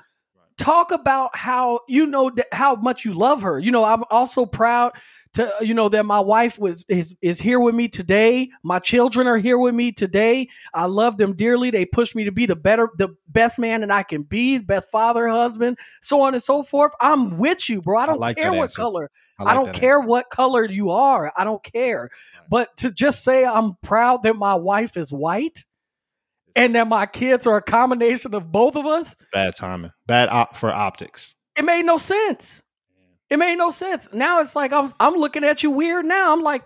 Speaker 1: talk about how you know that, how much you love her. You know, I'm also proud to you know that my wife was is is here with me today. My children are here with me today. I love them dearly. They push me to be the better, the best man that I can be, best father, husband, so on and so forth. I'm with you, bro. I don't
Speaker 6: like
Speaker 1: care what
Speaker 6: answer.
Speaker 1: color. I,
Speaker 6: like
Speaker 1: don't
Speaker 6: that
Speaker 1: care what color you are. I don't care. But to just say I'm proud that my wife is white and that my kids are a combination of both of us,
Speaker 6: Bad timing. Bad op for optics.
Speaker 1: it made no sense. It made no sense. Now it's like I'm I'm looking at you weird now. I'm like,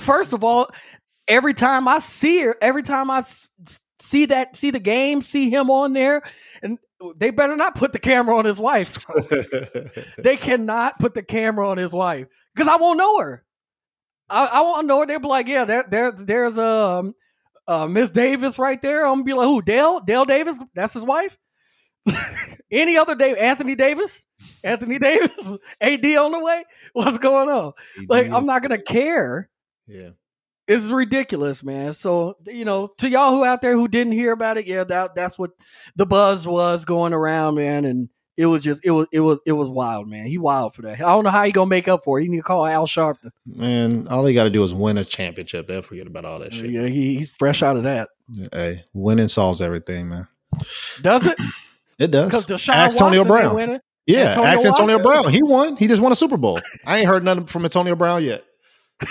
Speaker 1: first of all, every time I see her, every time I see that see the game, see him on there, and they better not put the camera on his wife. they cannot put the camera on his wife because I won't know her. I, I won't know her. They'll be like, yeah, there, there there's um uh Miss Davis right there. I'm gonna be like, who? Dale? Dale Davis? That's his wife. Any other Dave? Anthony Davis? Anthony Davis? AD on the way? What's going on? Like, I'm not gonna care.
Speaker 6: Yeah.
Speaker 1: It's ridiculous, man. So you know, to y'all who out there who didn't hear about it, yeah, that that's what the buzz was going around, man. And it was just it was it was it was wild, man. He wild for that. I don't know how he gonna make up for it. He need to call Al Sharpton.
Speaker 6: Man, all he got to do is win a championship. They'll forget about all that shit.
Speaker 1: Yeah, he, he's fresh out of that.
Speaker 6: Hey, winning solves everything, man.
Speaker 1: Does it?
Speaker 6: It does.
Speaker 1: Because Deshaun
Speaker 6: Ask
Speaker 1: Watson
Speaker 6: Antonio Brown.
Speaker 1: winning.
Speaker 6: Yeah,
Speaker 1: Antonio
Speaker 6: ask Antonio
Speaker 1: Watson.
Speaker 6: Brown. He won. He just won a Super Bowl. I ain't heard nothing from Antonio Brown yet.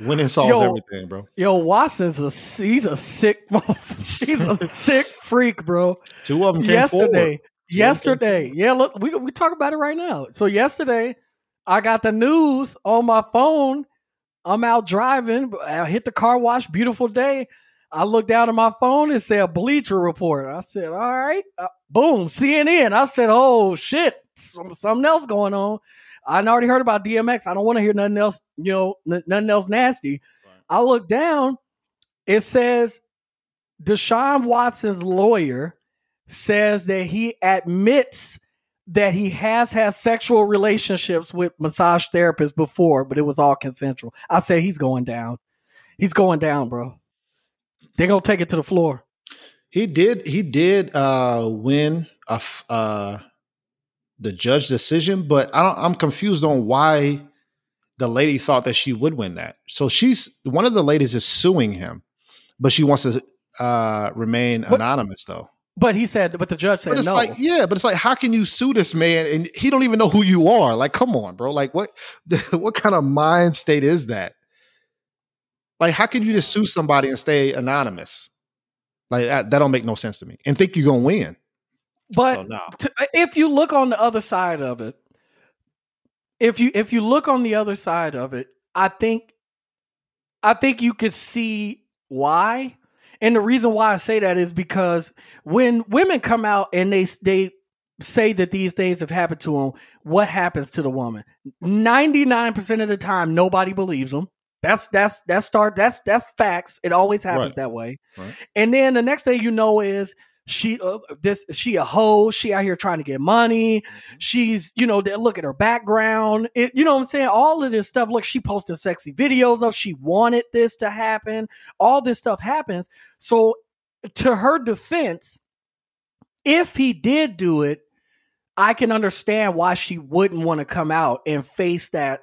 Speaker 6: Winning solves
Speaker 1: Yo.
Speaker 6: everything, bro.
Speaker 1: Yo, Watson's a he's a sick he's a sick freak, bro.
Speaker 6: Two of them came
Speaker 1: yesterday,
Speaker 6: forward.
Speaker 1: yesterday, yeah. Look, we we talk about it right now. So yesterday, I got the news on my phone. I'm out driving. I hit the car wash. Beautiful day. I looked down at my phone and said Bleacher Report. I said, all right. Uh, boom, CNN. I said, oh shit, some, something else going on. I already heard about DMX. I don't want to hear nothing else. You know, n- nothing else nasty. I look down. It says Deshaun Watson's lawyer says that he admits that he has had sexual relationships with massage therapists before, but it was all consensual. I said he's going down. He's going down, bro. They're gonna take it to the floor.
Speaker 6: He did. He did uh, win a f- uh, the judge decision, but I don't, I'm confused on why the lady thought that she would win that. So she's one of the ladies is suing him, but she wants to uh, remain
Speaker 1: What-
Speaker 6: anonymous though.
Speaker 1: But he said, but the judge said
Speaker 6: But it's
Speaker 1: no.
Speaker 6: like, yeah, but it's like, how can you sue this man and he don't even know who you are? Like, come on, bro. Like, what, what kind of mind state is that? Like, how can you just sue somebody and stay anonymous? Like that, that don't make no sense to me. And think you're gonna win.
Speaker 1: but
Speaker 6: So no.
Speaker 1: to, if you look on the other side of it, if you if you look on the other side of it, I think I think you could see why. And the reason why I say that is because when women come out and they they say that these things have happened to them, what happens to the woman? 99% of the time nobody believes them. That's that's that's start that's that's facts. It always happens
Speaker 6: Right.
Speaker 1: that way.
Speaker 6: Right.
Speaker 1: And then the next thing you know is she uh, this she a hoe. She out here trying to get money. She's you know they look at her background. It, you know what I'm saying. All of this stuff. Look, she posted sexy videos of. She wanted this to happen. All this stuff happens. So to her defense, if he did do it, I can understand why she wouldn't want to come out and face that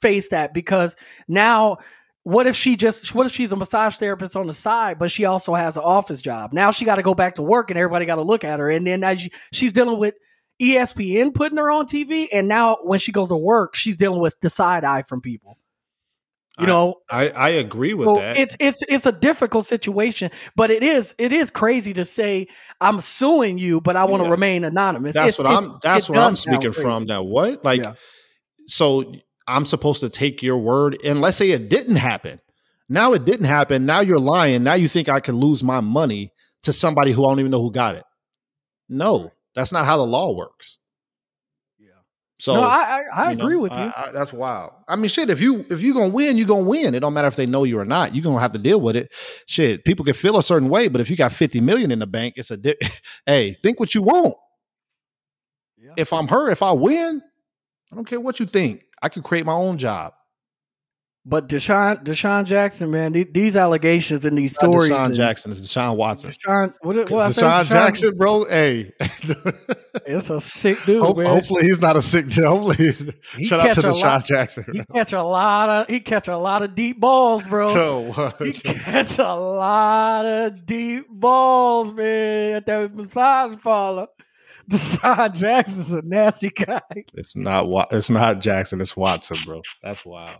Speaker 1: face that because now what if she just what if she's a massage therapist on the side but she also has an office job now she got to go back to work and everybody got to look at her and then now she, she's dealing with espn putting her on tv and now when she goes to work she's dealing with the side eye from people you
Speaker 6: I-
Speaker 1: know
Speaker 6: I, I agree with
Speaker 1: so
Speaker 6: that.
Speaker 1: it's it's it's a difficult situation but it is it is crazy to say i'm suing you but i want to
Speaker 6: Yeah.
Speaker 1: remain anonymous
Speaker 6: that's
Speaker 1: It's-
Speaker 6: what
Speaker 1: it's-
Speaker 6: I'm. That's what I'm speaking from. Now, what? Like,
Speaker 1: Yeah.
Speaker 6: so I'm supposed to take your word, and let's say it didn't happen. Now it didn't happen. Now you're lying. Now you think I can lose my money to somebody who I don't even know who got it. No, that's not how the law works.
Speaker 1: yeah
Speaker 6: So
Speaker 1: no, I I, I
Speaker 6: you know,
Speaker 1: agree with you.
Speaker 6: I- I- that's wild. I mean, shit. If you if you're gonna win, you're gonna win. It don't matter if they know you or not. You're gonna have to deal with it. Shit, people can feel a certain way, but if you got fifty million in the bank, it's a di- hey. Think what you want.
Speaker 1: Yeah.
Speaker 6: If I'm her, if I win, I don't care what you think. I could create my own job.
Speaker 1: but Deshaun DeSean Jackson, man, the- these allegations and these
Speaker 6: Not
Speaker 1: stories.
Speaker 6: Deshaun
Speaker 1: and-
Speaker 6: Jackson is Deshaun Watson.
Speaker 1: Deshaun, what, what I say?
Speaker 6: DeSean Jackson, bro. Hey,
Speaker 1: it's a sick dude,
Speaker 6: Hope-
Speaker 1: man.
Speaker 6: hopefully he's not a sick. Dude. Hopefully, he's,
Speaker 1: He
Speaker 6: shout out to Deshaun
Speaker 1: lot-
Speaker 6: Jackson.
Speaker 1: He catch a lot of he catch a lot of deep balls, bro.
Speaker 6: Yo,
Speaker 1: He catch a lot of deep balls, man. At that massage parlor. DeSean Jackson's a nasty guy.
Speaker 6: it's not. It's not Jackson. It's Watson, bro. That's wild.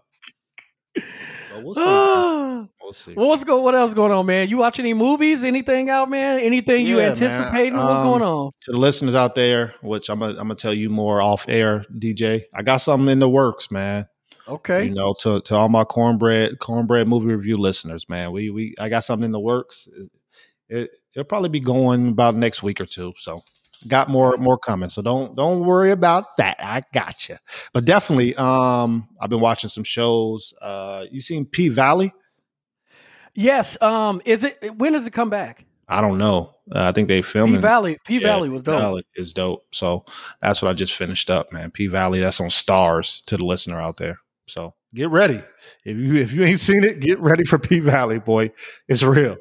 Speaker 6: But we'll see.
Speaker 1: well,
Speaker 6: We'll see.
Speaker 1: what's go? What else going on, man? You watch any movies? Anything out, man? Anything you
Speaker 6: Yeah, man.
Speaker 1: anticipating? What's
Speaker 6: Um,
Speaker 1: going on?
Speaker 6: to the listeners out there, which I'm gonna I'm gonna tell you more off air, DJ. I got something in the works, man.
Speaker 1: Okay.
Speaker 6: You know, to to all my cornbread cornbread movie review listeners, man. We we I got something in the works. It it'll probably be going about next week or two. So got more more coming. So don't don't worry about that. I got you. But definitely, um, I've been watching some shows. Uh, you seen P Valley?
Speaker 1: Yes. Um. Is it? When does it come back?
Speaker 6: I don't know. Uh, I think they filmed
Speaker 1: P Valley. P
Speaker 6: Yeah,
Speaker 1: Valley was dope.
Speaker 6: Valley is dope. So that's what I just finished up, man. P Valley. That's on Starz to the listener out there. So get ready. If you if you ain't seen it, get ready for P Valley, boy. It's real.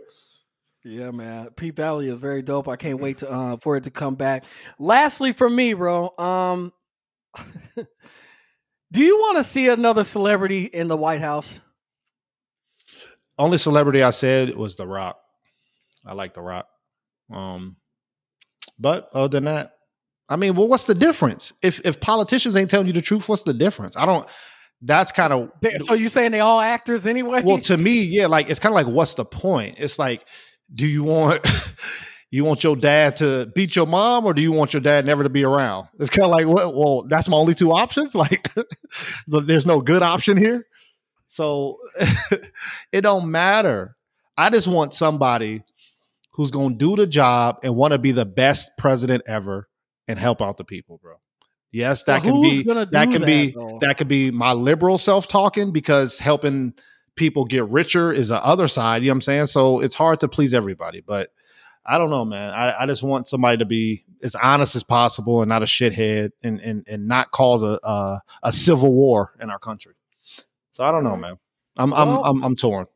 Speaker 1: Yeah, man. P Valley is very dope. I can't wait to uh, for it to come back. Lastly, for me, bro. Um. do you want to see another celebrity in the White House?
Speaker 6: Only celebrity I said was The Rock. I like The Rock. Um, but other than that, I mean, well, what's the difference? If if politicians ain't telling you the truth, what's the difference? I don't. That's kind of
Speaker 1: So you saying they all actors anyway?
Speaker 6: well to me yeah like it's kind of like what's the point it's like do you want you want your dad to beat your mom or do you want your dad never to be around? It's kind of like well, well that's my only two options? Like there's no good option here? So it don't matter. I just want somebody who's going to do the job and want to be the best president ever and help out the people bro. Yes that
Speaker 1: Well,
Speaker 6: can be that can
Speaker 1: that,
Speaker 6: be
Speaker 1: though?
Speaker 6: that could be my liberal self talking because helping people get richer is the other side. You know what I'm saying? So it's hard to please everybody. But I don't know, man. I, I just want somebody to be as honest as possible and not a shithead and and, and not cause a, a a civil war in our country. So I don't know, man. I'm
Speaker 1: Well-
Speaker 6: I'm, I'm I'm torn.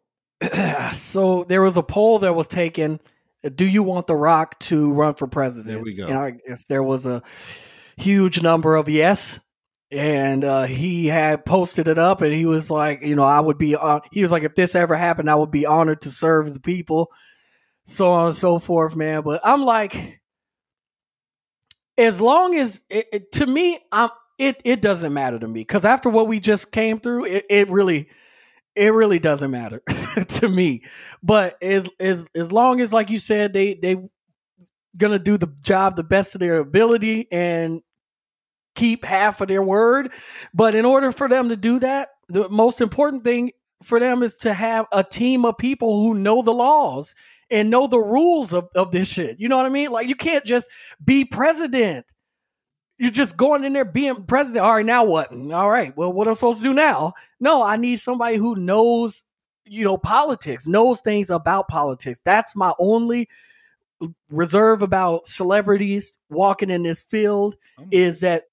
Speaker 1: so there was a poll that was taken. Do you want The Rock to run for president?
Speaker 6: There we go.
Speaker 1: And I guess there was a huge number of yes. And uh, he had posted it up, and he was like, you know, I would be. Uh, he was like, if this ever happened, I would be honored to serve the people, so on and so forth, man. But I'm like, as long as it, it, to me, I'm it. It doesn't matter to me because after what we just came through, it, it really it really doesn't matter to me. But as as as long as, like you said, they they gonna do the job the best of their ability and keep half of their word. But in order for them to do that, the most important thing for them is to have a team of people who know the laws and know the rules of, of this shit. You know what I mean? Like you can't just be president. You're just going in there being president. All right, now what? All right, well, what am I supposed to do now? No, I need somebody who knows, you know, politics, knows things about politics. That's my only reserve about celebrities walking in this field is that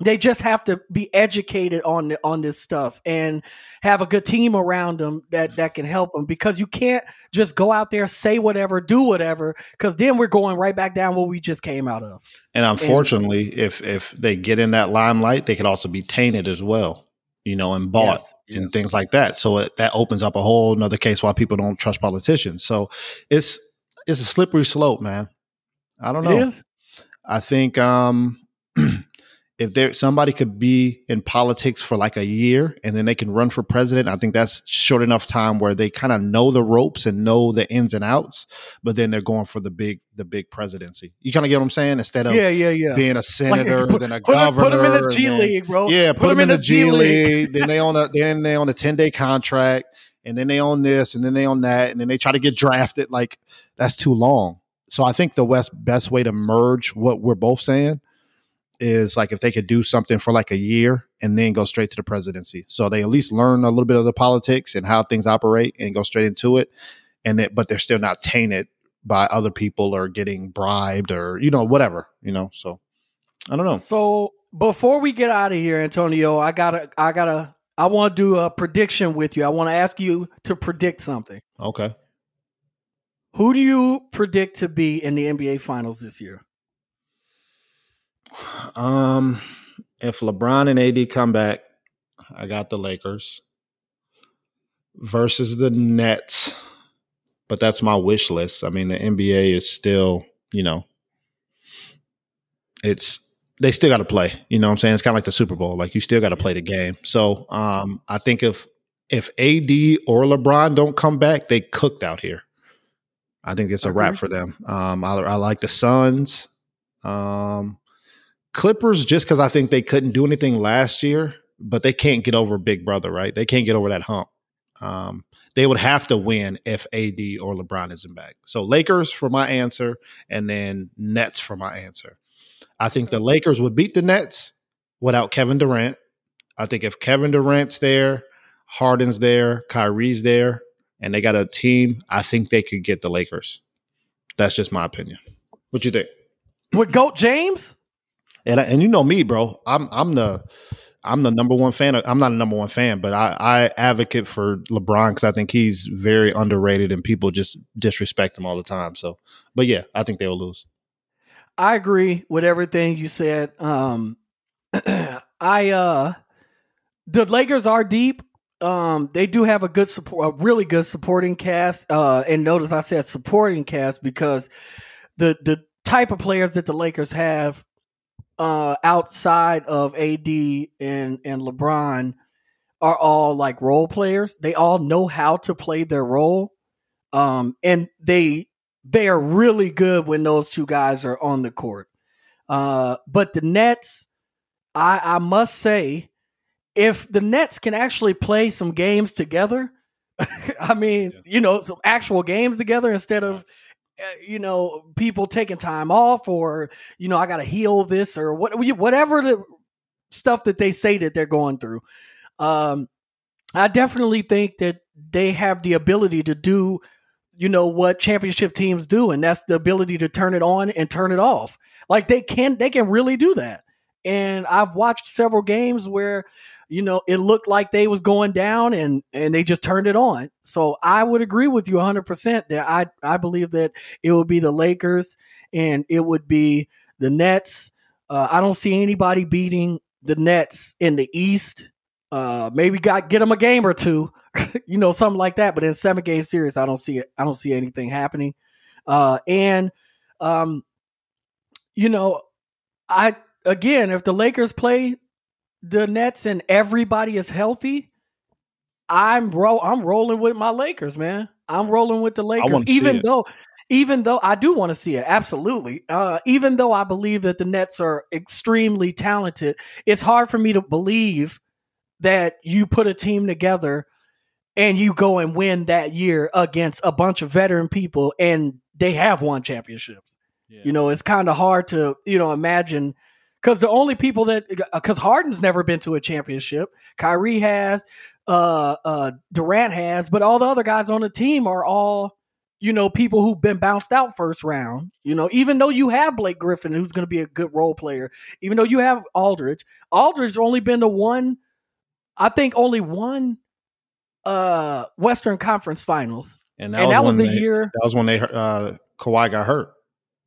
Speaker 1: they just have to be educated on the, on this stuff and have a good team around them that that can help them because you can't just go out there say whatever do whatever because then we're going right back down what we just came out of
Speaker 6: And unfortunately, if if they get in that limelight, they could also be tainted as well, you know, and bought
Speaker 1: Yes,
Speaker 6: and things like that. So it, that opens up a whole another case why people don't trust politicians. So it's it's a slippery slope, man. I don't know.
Speaker 1: It is?
Speaker 6: I think um if there somebody could be in politics for like a year and then they can run for president, I think that's short enough time where they kind of know the ropes and know the ins and outs, but then they're going for the big the big presidency. You kind of get what I'm saying? Instead of
Speaker 1: yeah yeah yeah
Speaker 6: being a senator,
Speaker 1: put-
Speaker 6: then a
Speaker 1: put,
Speaker 6: governor,
Speaker 1: put him in the G
Speaker 6: then-
Speaker 1: League, bro.
Speaker 6: yeah, put, them in the G League. then they on a then they on a ten day contract, and then they on this, and then they on that, and then they try to get drafted. Like that's too long. So I think the West best way to merge what we're both saying is like if they could do something for like a year and then go straight to the presidency. So they at least learn a little bit of the politics and how things operate and go straight into it. And that, but they're still not tainted by other people or getting bribed or you know whatever you know. So I don't know.
Speaker 1: So before we get out of here, Antonio, I gotta, I gotta, I want to do a prediction with you. I want to ask you to predict something.
Speaker 6: Okay.
Speaker 1: Who do you predict to be in the NBA Finals this year?
Speaker 6: Um, if LeBron and AD come back, I got the Lakers versus the Nets, but that's my wish list. I mean, the NBA is still, you know, it's they still got to play. You know what I'm saying? It's kind of like the Super Bowl. Like you still got to play the game. So um, I think if if AD or LeBron don't come back, they cooked out here. I think it's a wrap for them. Um, I, I like the Suns. Um, Clippers just because I think they couldn't do anything last year, but they can't get over Big Brother, right? They can't get over that hump. Um, they would have to win if AD or LeBron isn't back. So Lakers for my answer, and then Nets for my answer. I think the Lakers would beat the Nets without Kevin Durant. I think if Kevin Durant's there, Harden's there, Kyrie's there, and they got a team, I think they could get the Lakers. That's just my opinion. What you think?
Speaker 1: With Goat James?
Speaker 6: And I, and you know me, bro. I'm I'm the I'm the number one fan. I'm not a number one fan, but I, I advocate for LeBron because I think he's very underrated and people just disrespect him all the time. So, but yeah, I think they will lose.
Speaker 1: I agree with everything you said. Um, I uh, the Lakers are deep. Um, they do have a good support, a really good supporting cast. Uh, and notice I said supporting cast because the the type of players that the Lakers have uh, outside of AD and and LeBron are all like role players. They all know how to play their role, um, and they they are really good when those two guys are on the court. Uh, but the Nets, I, I must say, if the Nets can actually play some games together, I mean, yeah. you know, some actual games together instead of, you know, people taking time off or, you know, I got to heal this or what, whatever the stuff that they say that they're going through. Um, I definitely think that they have the ability to do you know what championship teams do and that's the ability to turn it on and turn it off like they can they can really do that and i've watched several games where you know it looked like they was going down and and they just turned it on so i would agree with you 100% that i i believe that it would be the lakers and it would be the nets uh, i don't see anybody beating the nets in the east uh, maybe got get them a game or two you know, something like that. But in seven game series, I don't see it. I don't see anything happening. Uh, and, um, you know, I again, if the Lakers play the Nets and everybody is healthy, I'm ro- I'm rolling with my Lakers, man. I'm rolling with the Lakers, even though. Even though I do want to see it, absolutely. Uh, even though I believe that the Nets are extremely talented, it's hard for me to believe that you put a team together and you go and win that year against a bunch of veteran people and they have won championships. Yeah. You know, it's kind of hard to, you know, imagine because the only people that because Harden's never been to a championship, Kyrie has, uh, uh, Durant has, but all the other guys on the team are all, you know, people who've been bounced out first round. You know, even though you have Blake Griffin, who's going to be a good role player, even though you have Aldridge, Aldridge only been to one, I think only one uh Western Conference Finals,
Speaker 6: and that, and was, that was the they, year that was when they uh Kawhi got hurt.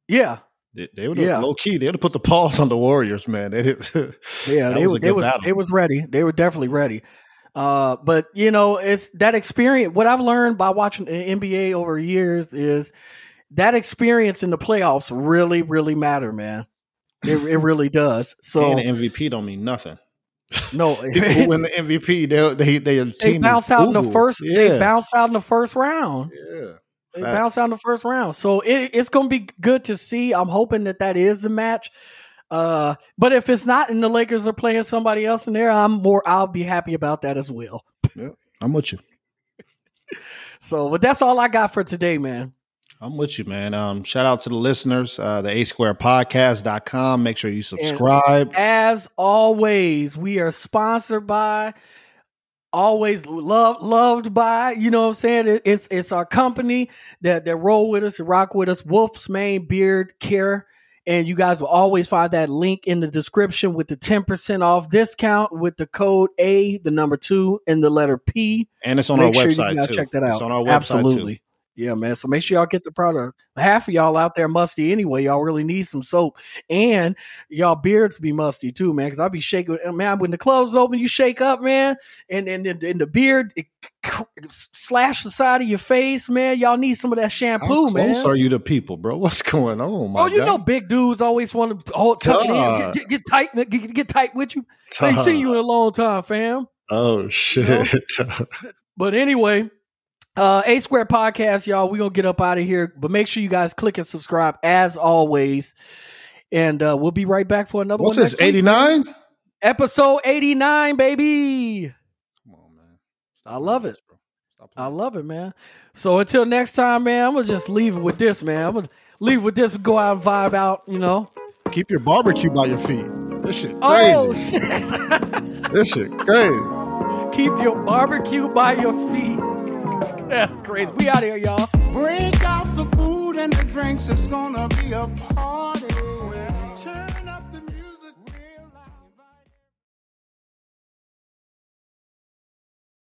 Speaker 1: Yeah,
Speaker 6: they, they would yeah. low key. They would have put the pause on the Warriors, man. They did,
Speaker 1: yeah, they, was, they was battle. they was ready. They were definitely ready. Uh, but you know, it's that experience. What I've learned by watching the NBA over years is that experience in the playoffs really, really matter, man. It, it really does. So
Speaker 6: and MVP don't mean nothing.
Speaker 1: No,
Speaker 6: people win the MVP. They they they,
Speaker 1: they bounce out in the first. Yeah. They bounce out in the first round.
Speaker 6: Yeah,
Speaker 1: they bounce out in the first round. So it, it's going to be good to see. I'm hoping that that is the match. Uh, but if it's not, and the Lakers are playing somebody else in there, I'm more. I'll be happy about that as well.
Speaker 6: Yeah, I'm with you.
Speaker 1: so, but that's all I got for today, man.
Speaker 6: I'm with you, man. Um, shout out to the listeners, uh, the A Squared Podcast.com. Make sure you subscribe.
Speaker 1: As always, we are sponsored by always loved loved by you know what i'm saying? It's it's our company that that roll with us and rock with us. Wolf's mane beard care. And you guys will always find that link in the description with the 10% off discount with the code a the number two and the letter p.
Speaker 6: And it's on
Speaker 1: make
Speaker 6: our
Speaker 1: sure
Speaker 6: website
Speaker 1: you guys
Speaker 6: too.
Speaker 1: check that out.
Speaker 6: It's on our website
Speaker 1: absolutely.
Speaker 6: too.
Speaker 1: Yeah man so make sure y'all get the product half of y'all out there musty anyway y'all really need some soap and y'all beards be musty too man because i be shaking uh, man when the clubs open you shake up man and and, and, the beard it, slash the side of your face man y'all need some of that
Speaker 6: How
Speaker 1: shampoo man
Speaker 6: close are you to people, bro? What's going on, my
Speaker 1: Oh, you
Speaker 6: guy?
Speaker 1: know, big dudes always want to hold tuck it in, get, get, get tight, get, get tight with you. They see you in a long time, fam.
Speaker 6: Oh shit!
Speaker 1: But anyway, uh, A Squared Podcast, y'all. We gonna get up out of here, but make sure you guys click and subscribe as always, and uh, we'll be right back for another
Speaker 6: What's
Speaker 1: one.
Speaker 6: this?
Speaker 1: next week.
Speaker 6: Eighty nine?
Speaker 1: episode eighty nine, baby.
Speaker 6: Come on, man.
Speaker 1: I love it.
Speaker 6: bro. Stop
Speaker 1: I love it, man. So until next time, man, I'm gonna just leave it with this, man. I'm gonna leave with this, go out and vibe out, you know.
Speaker 6: Keep your barbecue by your feet. This shit crazy.
Speaker 1: Oh shit.
Speaker 6: This shit crazy.
Speaker 1: Keep your barbecue by your feet. That's crazy. We out here, y'all.
Speaker 2: Break out the food and the drinks, it's gonna be a party.